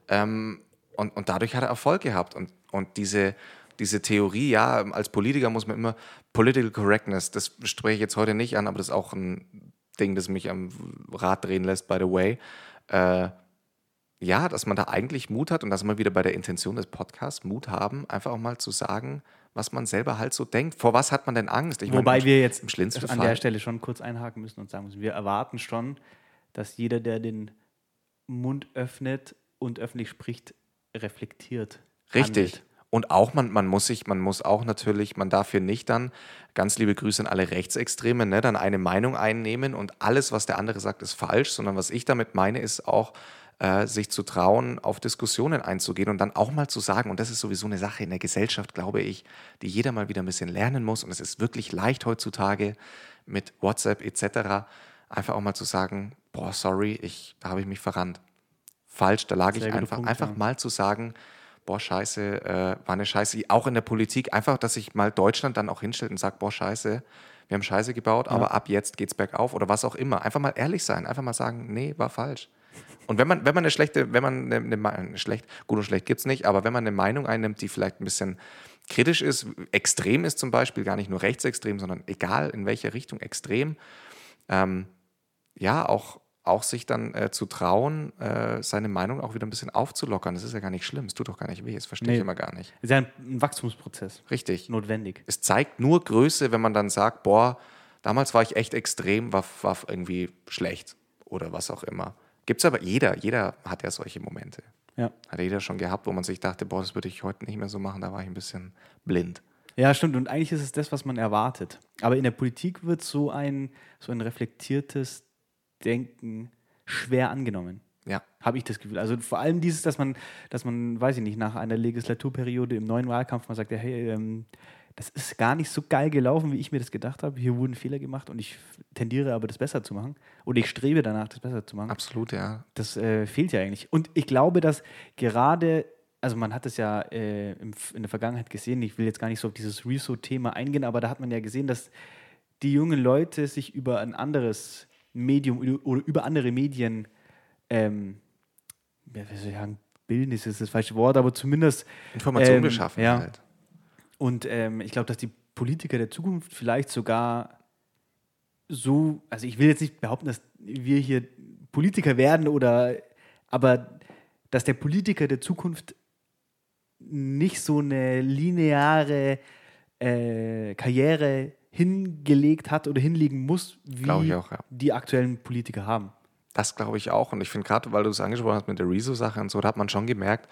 ähm, und, und dadurch hat er Erfolg gehabt. Und, und diese, diese Theorie, ja, als Politiker muss man immer Political Correctness, das spreche ich jetzt heute nicht an, aber das ist auch ein Ding, das mich am Rad drehen lässt, by the way. Äh, ja, dass man da eigentlich Mut hat und dass man wieder bei der Intention des Podcasts Mut haben, einfach auch mal zu sagen, was man selber halt so denkt. Vor was hat man denn Angst? Ich Wobei meine, wir jetzt im schlimmsten an Fall. der Stelle schon kurz einhaken müssen und sagen müssen, wir erwarten schon, dass jeder, der den Mund öffnet und öffentlich spricht, reflektiert. Richtig. handelt. Und auch man, man muss sich, man muss auch natürlich, man darf hier nicht dann, ganz liebe Grüße an alle Rechtsextreme, ne, dann eine Meinung einnehmen und alles, was der andere sagt, ist falsch, sondern was ich damit meine, ist auch, äh, sich zu trauen, auf Diskussionen einzugehen und dann auch mal zu sagen, und das ist sowieso eine Sache in der Gesellschaft, glaube ich, die jeder mal wieder ein bisschen lernen muss. Und es ist wirklich leicht heutzutage mit WhatsApp etc. einfach auch mal zu sagen, boah, sorry, ich, da habe ich mich verrannt. Falsch, da lag Sehr ich einfach. Punkt, einfach ja. mal zu sagen, boah, scheiße, äh, war eine Scheiße. Auch in der Politik, einfach, dass sich mal Deutschland dann auch hinstellt und sagt, boah, scheiße, wir haben Scheiße gebaut, aber ab jetzt geht's bergauf oder was auch immer. Einfach mal ehrlich sein, einfach mal sagen, nee, war falsch. Und wenn man, wenn man eine schlechte, wenn man eine, eine, schlecht, gut und schlecht gibt's nicht, aber wenn man eine Meinung einnimmt, die vielleicht ein bisschen kritisch ist, extrem ist zum Beispiel, gar nicht nur rechtsextrem, sondern egal in welche Richtung extrem, ähm, ja, auch, auch sich dann äh, zu trauen, äh, seine Meinung auch wieder ein bisschen aufzulockern. Das ist ja gar nicht schlimm. Es tut doch gar nicht weh. Das verstehe Nee. ich immer gar nicht. ist ja ein, ein Wachstumsprozess. Richtig. Notwendig. Es zeigt nur Größe, wenn man dann sagt, boah, damals war ich echt extrem, war, war irgendwie schlecht oder was auch immer. Gibt es aber jeder, jeder hat ja solche Momente. Ja. Hat jeder schon gehabt, wo man sich dachte, boah, das würde ich heute nicht mehr so machen, da war ich ein bisschen blind. Ja, stimmt. Und eigentlich ist es das, was man erwartet. Aber in der Politik wird so ein, so ein reflektiertes Denken schwer angenommen. Ja, Habe ich das Gefühl. Also vor allem dieses, dass man, dass man, weiß ich nicht, nach einer Legislaturperiode im neuen Wahlkampf mal sagt, ja, hey, ähm, das ist gar nicht so geil gelaufen, wie ich mir das gedacht habe. Hier wurden Fehler gemacht und ich tendiere aber, das besser zu machen. Oder ich strebe danach, das besser zu machen. absolut, ja. Das äh, fehlt ja eigentlich. Und ich glaube, dass gerade, also man hat es ja äh, in der Vergangenheit gesehen, ich will jetzt gar nicht so auf dieses Reso-Thema eingehen, aber da hat man ja gesehen, dass die jungen Leute sich über ein anderes Medium oder über andere Medien, ähm, ja, wie soll ich sagen, bilden ist das falsche Wort, aber zumindest Information ähm, beschaffen ja. halt. Und ähm, ich glaube, dass die Politiker der Zukunft vielleicht sogar so, also ich will jetzt nicht behaupten, dass wir hier Politiker werden oder, aber dass der Politiker der Zukunft nicht so eine lineare äh, Karriere hingelegt hat oder hinlegen muss, wie auch, ja. die aktuellen Politiker haben. Das glaube ich auch. Und ich finde gerade, weil du es angesprochen hast mit der Rezo-Sache und so, da hat man schon gemerkt,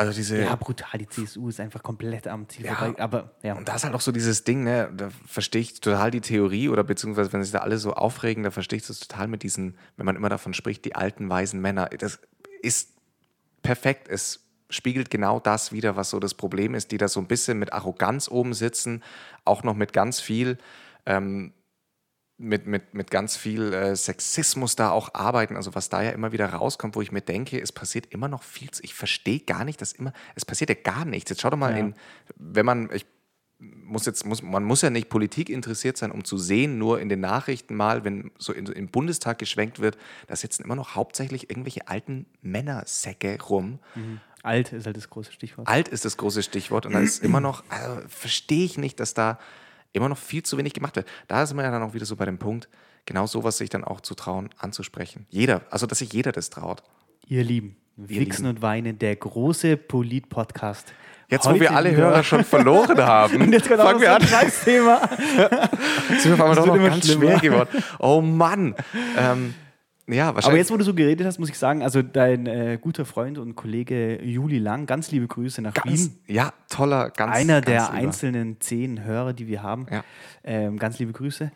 also diese. Ja, brutal, die CSU ist einfach komplett am Ziel Ja. vorbei. Aber ja, Und da ist halt auch so dieses Ding, ne, da verstehe ich total die Theorie oder beziehungsweise wenn sich da alle so aufregen, da verstehe ich das total mit diesen, wenn man immer davon spricht, die alten weisen Männer. Das ist perfekt. Es spiegelt genau das wieder, was so das Problem ist, die da so ein bisschen mit Arroganz oben sitzen, auch noch mit ganz viel, ähm, mit, mit, mit ganz viel äh, Sexismus da auch arbeiten, also was da ja immer wieder rauskommt, wo ich mir denke, es passiert immer noch viel, zu- ich verstehe gar nicht, dass immer, es passiert ja gar nichts. Jetzt schau doch mal Ja. in, wenn man, ich muss jetzt, muss, man muss ja nicht Politik interessiert sein, um zu sehen, nur in den Nachrichten mal, wenn so in, im Bundestag geschwenkt wird, da sitzen immer noch hauptsächlich irgendwelche alten Männersäcke rum. alt ist halt das große Stichwort. Alt ist das große Stichwort und da ist immer noch, also verstehe ich nicht, dass da immer noch viel zu wenig gemacht wird. Da sind wir ja dann auch wieder so bei dem Punkt, genau sowas sich dann auch zu trauen, anzusprechen. Jeder, also dass sich jeder das traut. Ihr Lieben, Wichsen und Weinen, der große Polit-Podcast. Jetzt, wo Heute wir alle Hörer schon verloren haben, Und jetzt kommt auch fangen noch wir an. Scheißthema. Sind wir auf einmal doch noch ganz schlimmer. schwer geworden. Oh Mann. Ähm, ja, Aber wahrscheinlich. jetzt, wo du so geredet hast, muss ich sagen, also dein äh, guter Freund und Kollege Juli Lang, ganz liebe Grüße nach ganz, Wien. ja, toller, ganz Einer ganz der lieber. einzelnen zehn Hörer, die wir haben. Ja. Ähm, ganz liebe Grüße.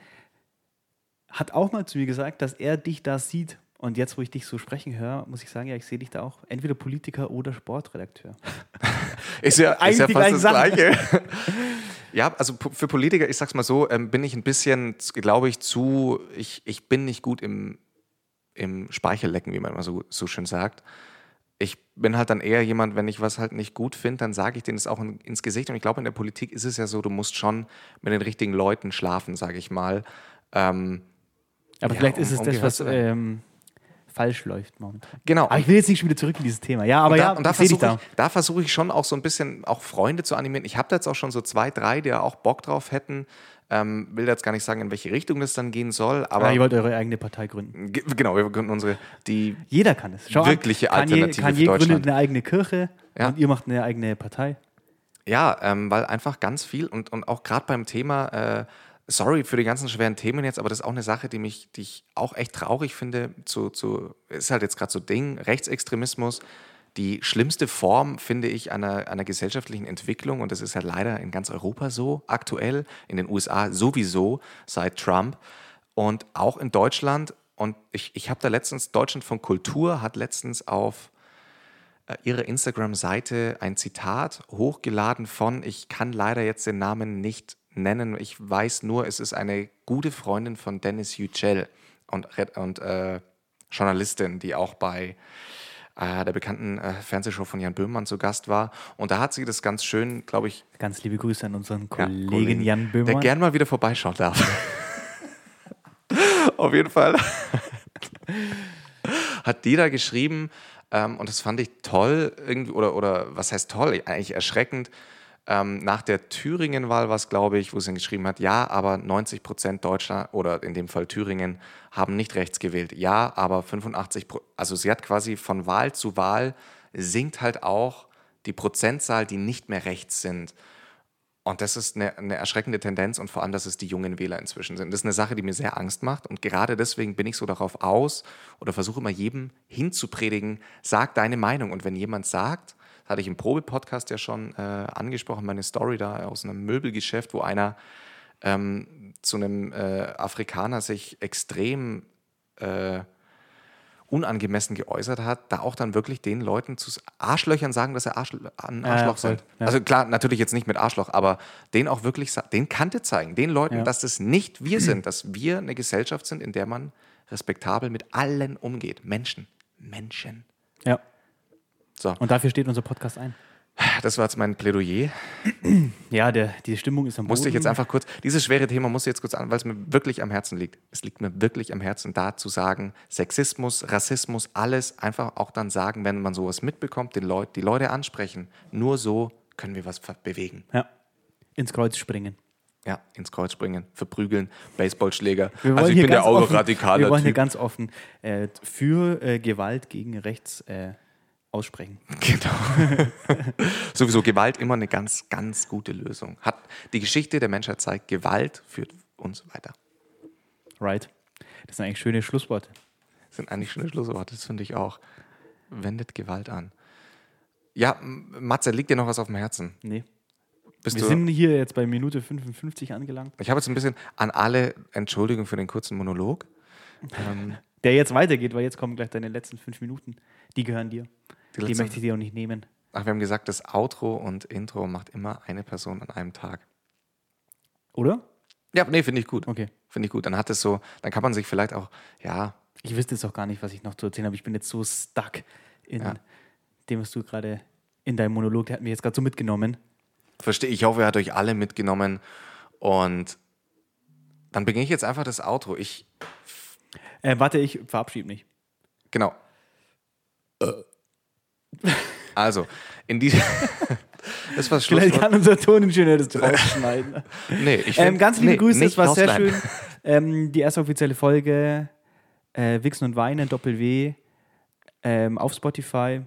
Hat auch mal zu mir gesagt, dass er dich da sieht. Und jetzt, wo ich dich so sprechen höre, muss ich sagen, ja, ich sehe dich da auch. Entweder Politiker oder Sportredakteur. Ist ja, ist Eigentlich ja die fast das Sachen. Gleiche. ja, also für Politiker, ich sag's mal so, ähm, bin ich ein bisschen, glaube ich, zu, ich, ich bin nicht gut im, im Speichellecken, wie man immer so, so schön sagt. Ich bin halt dann eher jemand, wenn ich was halt nicht gut finde, dann sage ich denen das auch in, ins Gesicht. Und ich glaube, in der Politik ist es ja so, du musst schon mit den richtigen Leuten schlafen, sage ich mal. Ähm, Aber Ja, vielleicht um- ist es um das, was ähm, falsch läuft momentan. genau. Aber ich will jetzt nicht schon wieder zurück in dieses Thema. Ja, aber und da, ja, und da ich versuche da. ich, da versuche ich schon auch so ein bisschen auch Freunde zu animieren. Ich habe da jetzt auch schon so zwei, drei, die ja auch Bock drauf hätten. Ähm, will jetzt gar nicht sagen, in welche Richtung das dann gehen soll, aber Aber ihr wollt eure eigene Partei gründen. Ge- genau, wir gründen unsere, die, Jeder kann es. Schau Wirkliche an, Alternative Kanye für Deutschland. gründet eine eigene Kirche Ja. und ihr macht eine eigene Partei. ja, ähm, weil einfach ganz viel und, und auch gerade beim Thema, äh, sorry für die ganzen schweren Themen jetzt, aber das ist auch eine Sache, die mich, die ich auch echt traurig finde, zu, zu ist halt jetzt gerade so Ding, Rechtsextremismus, die schlimmste Form, finde ich, einer, einer gesellschaftlichen Entwicklung, und das ist halt leider in ganz Europa so aktuell, in den USA sowieso seit Trump und auch in Deutschland. Und ich, ich habe da letztens, Deutschland von Kultur hat letztens auf äh, ihre Instagram-Seite ein Zitat hochgeladen von, ich kann leider jetzt den Namen nicht nennen, ich weiß nur, es ist eine gute Freundin von Dennis Yücel und, und äh, Journalistin, die auch bei äh, der bekannten äh, Fernsehshow von Jan Böhmermann zu Gast war. Und da hat sie das ganz schön, glaube ich, Ganz liebe Grüße an unseren ja, Kollegen Jan der Böhmermann. gern mal wieder vorbeischauen darf. Auf jeden Fall hat die da geschrieben, ähm, und das fand ich toll, irgendwie, oder, oder was heißt toll, eigentlich erschreckend. Ähm, nach der Thüringen-Wahl war es, glaube ich, wo sie geschrieben hat, ja, aber 90 Prozent Deutscher oder in dem Fall Thüringen haben nicht rechts gewählt. Ja, aber 85 Prozent, also sie hat quasi von Wahl zu Wahl sinkt halt auch die Prozentzahl, die nicht mehr rechts sind. Und das ist eine, eine, erschreckende Tendenz und vor allem, dass es die jungen Wähler inzwischen sind. Das ist eine Sache, die mir sehr Angst macht. Und gerade deswegen bin ich so darauf aus oder versuche immer jedem hinzupredigen, sag deine Meinung. Und wenn jemand sagt, hatte ich im Probe-Podcast ja schon äh, angesprochen, meine Story da aus einem Möbelgeschäft, wo einer ähm, zu einem äh, Afrikaner sich extrem äh, unangemessen geäußert hat, da auch dann wirklich den Leuten zu Arschlöchern sagen, dass er Arschl ein Arschloch ja, sind. Ja. Also klar, natürlich jetzt nicht mit Arschloch, aber den auch wirklich, den Kante zeigen, den Leuten, ja. dass das nicht wir sind, dass wir eine Gesellschaft sind, in der man respektabel mit allen umgeht. Menschen. Menschen. Ja. So. Und dafür steht unser Podcast ein. Das war jetzt mein Plädoyer. Ja, der, die Stimmung ist am Boden. Musste ich jetzt einfach kurz, dieses schwere Thema musste ich jetzt kurz an, weil es mir wirklich am Herzen liegt. Es liegt mir wirklich am Herzen, da zu sagen, Sexismus, Rassismus, alles einfach auch dann sagen, wenn man sowas mitbekommt, den Leut, die Leute ansprechen. Nur so können wir was bewegen. Ja, ins Kreuz springen. Ja, ins Kreuz springen, verprügeln, Baseballschläger. Also ich bin der Autoradikaler Wir wollen hier ganz offen äh, für äh, Gewalt gegen rechts äh, aussprechen. Genau. Sowieso Gewalt immer eine ganz, ganz gute Lösung. Hat die Geschichte der Menschheit zeigt, Gewalt führt uns weiter. Right. Das sind eigentlich schöne Schlussworte. Das sind eigentlich schöne Schlussworte, das finde ich auch. Wendet Gewalt an. Ja, Matze, liegt dir noch was auf dem Herzen? Nee. Bist Wir sind hier jetzt bei Minute 55 angelangt. Ich habe jetzt ein bisschen an alle Entschuldigung für den kurzen Monolog. ähm, der jetzt weitergeht, weil jetzt kommen gleich deine letzten fünf Minuten. Die gehören dir. Die, die möchte ich dir auch nicht nehmen. Ach, wir haben gesagt, das Outro und Intro macht immer eine Person an einem Tag. Oder? Ja, nee, finde ich gut. Okay. Finde ich gut. Dann hat es so, dann kann man sich vielleicht auch, ja. Ich wüsste jetzt auch gar nicht, was ich noch zu erzählen habe. Ich bin jetzt so stuck in ja. dem, was du gerade in deinem Monolog, der hat mich jetzt gerade so mitgenommen. Verstehe, ich hoffe, er hat euch alle mitgenommen. Und dann beginne ich jetzt einfach das Outro. Ich. Äh, warte, ich verabschiede mich. Genau. Äh. Also, in diesem. das war Schluss. Vielleicht kann unser Toningenieur das rausschneiden. nee, ich find, ähm, Ganz liebe nee, Grüße, das war sehr schön. Ähm, die erste offizielle Folge äh, Wichsen und Weinen, Doppel-W, ähm, auf Spotify.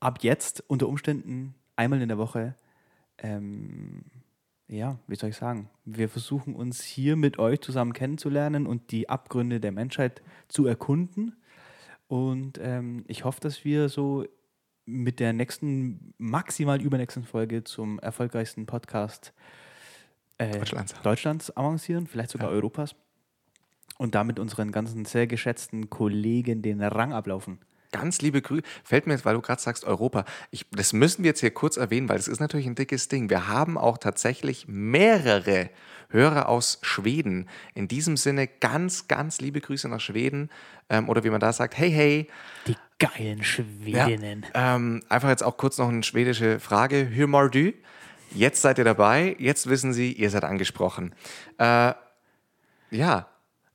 Ab jetzt unter Umständen einmal in der Woche. Ähm, ja, wie soll ich sagen? Wir versuchen uns hier mit euch zusammen kennenzulernen und die Abgründe der Menschheit zu erkunden. Und ähm, ich hoffe, dass wir so mit der nächsten, maximal übernächsten Folge zum erfolgreichsten Podcast äh, Deutschlands. Deutschlands avancieren, vielleicht sogar ja. Europas. Und damit unseren ganzen sehr geschätzten Kollegen den Rang ablaufen. Ganz liebe Grüße. Fällt mir jetzt, weil du gerade sagst Europa. Ich, das müssen wir jetzt hier kurz erwähnen, weil das ist natürlich ein dickes Ding. Wir haben auch tatsächlich mehrere Hörer aus Schweden. In diesem Sinne ganz, ganz liebe Grüße nach Schweden. Ähm, oder wie man da sagt, hey, hey. Die geilen Schwedinnen. Ja, ähm, einfach jetzt auch kurz noch eine schwedische Frage. Hur mår du? Jetzt seid ihr dabei. Jetzt wissen Sie, ihr seid angesprochen. Äh, ja,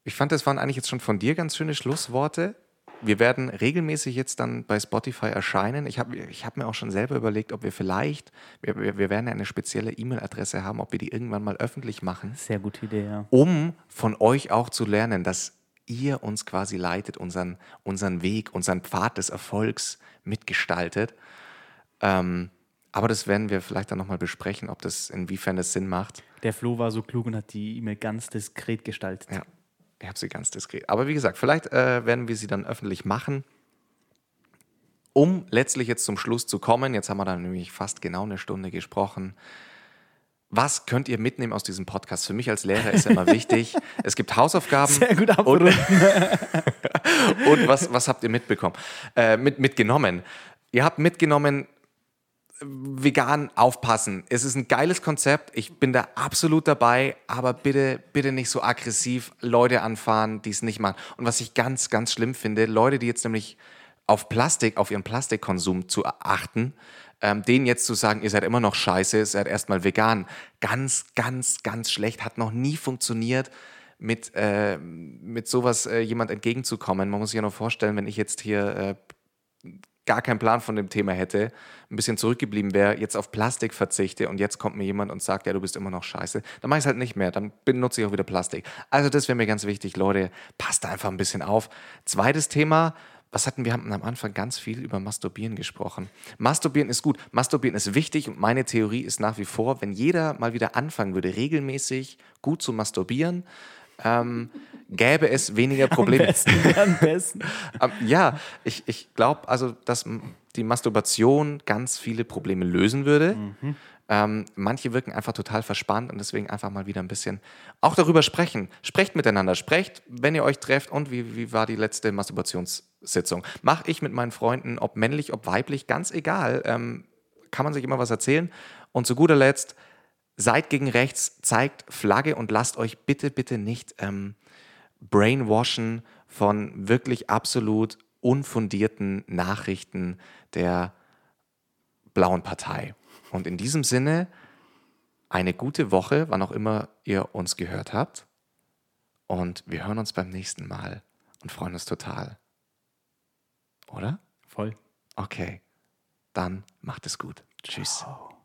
ich fand, das waren eigentlich jetzt schon von dir ganz schöne Schlussworte wir werden regelmäßig jetzt dann bei Spotify erscheinen. Ich habe ich hab mir auch schon selber überlegt, ob wir vielleicht, wir, wir, werden eine spezielle E-Mail-Adresse haben, ob wir die irgendwann mal öffentlich machen. Sehr gute Idee, ja. Um von euch auch zu lernen, dass ihr uns quasi leitet, unseren, unseren Weg, unseren Pfad des Erfolgs mitgestaltet. Ähm, aber das werden wir vielleicht dann nochmal besprechen, ob das, inwiefern das Sinn macht. Der Flo war so klug und hat die E-Mail ganz diskret gestaltet. Ja, ich habe sie ganz diskret. Aber wie gesagt, vielleicht äh, werden wir sie dann öffentlich machen. Um letztlich jetzt zum Schluss zu kommen, jetzt haben wir dann nämlich fast genau eine Stunde gesprochen. Was könnt ihr mitnehmen aus diesem Podcast? Für mich als Lehrer ist immer wichtig, es gibt Hausaufgaben. Sehr gut und, und was, was habt ihr mitbekommen? Äh, mit, mitgenommen. Ihr habt mitgenommen, vegan aufpassen. Es ist ein geiles Konzept. Ich bin da absolut dabei, aber bitte, bitte nicht so aggressiv Leute anfahren, die es nicht machen. Und was ich ganz, ganz schlimm finde, Leute, die jetzt nämlich auf Plastik, auf ihren Plastikkonsum zu achten, ähm, denen jetzt zu sagen, ihr seid immer noch scheiße, seid erstmal vegan, ganz, ganz, ganz schlecht, hat noch nie funktioniert mit, äh, mit sowas äh, jemand entgegenzukommen. Man muss sich ja nur vorstellen, wenn ich jetzt hier äh, gar keinen Plan von dem Thema hätte, ein bisschen zurückgeblieben wäre, jetzt auf Plastik verzichte und jetzt kommt mir jemand und sagt, ja, du bist immer noch scheiße, dann mache ich es halt nicht mehr, dann benutze ich auch wieder Plastik. Also das wäre mir ganz wichtig, Leute, passt da einfach ein bisschen auf. Zweites Thema, was hatten wir? haben am Anfang ganz viel über Masturbieren gesprochen. Masturbieren ist gut, Masturbieren ist wichtig und meine Theorie ist nach wie vor, wenn jeder mal wieder anfangen würde, regelmäßig gut zu masturbieren, ähm, gäbe es weniger Probleme. Am besten, am besten. ja, ich, ich glaube also, dass die Masturbation ganz viele Probleme lösen würde. Mhm. Ähm, manche wirken einfach total verspannt und deswegen einfach mal wieder ein bisschen auch darüber sprechen. Sprecht miteinander, sprecht, wenn ihr euch trefft und wie, wie war die letzte Masturbationssitzung. Mache ich mit meinen Freunden, ob männlich, ob weiblich, ganz egal. Ähm, kann man sich immer was erzählen. Und zu guter Letzt, seid gegen rechts, zeigt Flagge und lasst euch bitte, bitte nicht ähm, brainwashen von wirklich absolut unfundierten Nachrichten der blauen Partei. Und in diesem Sinne, eine gute Woche, wann auch immer ihr uns gehört habt. Und wir hören uns beim nächsten Mal und freuen uns total. Oder? Voll. Okay. Dann macht es gut. Tschüss. Ciao.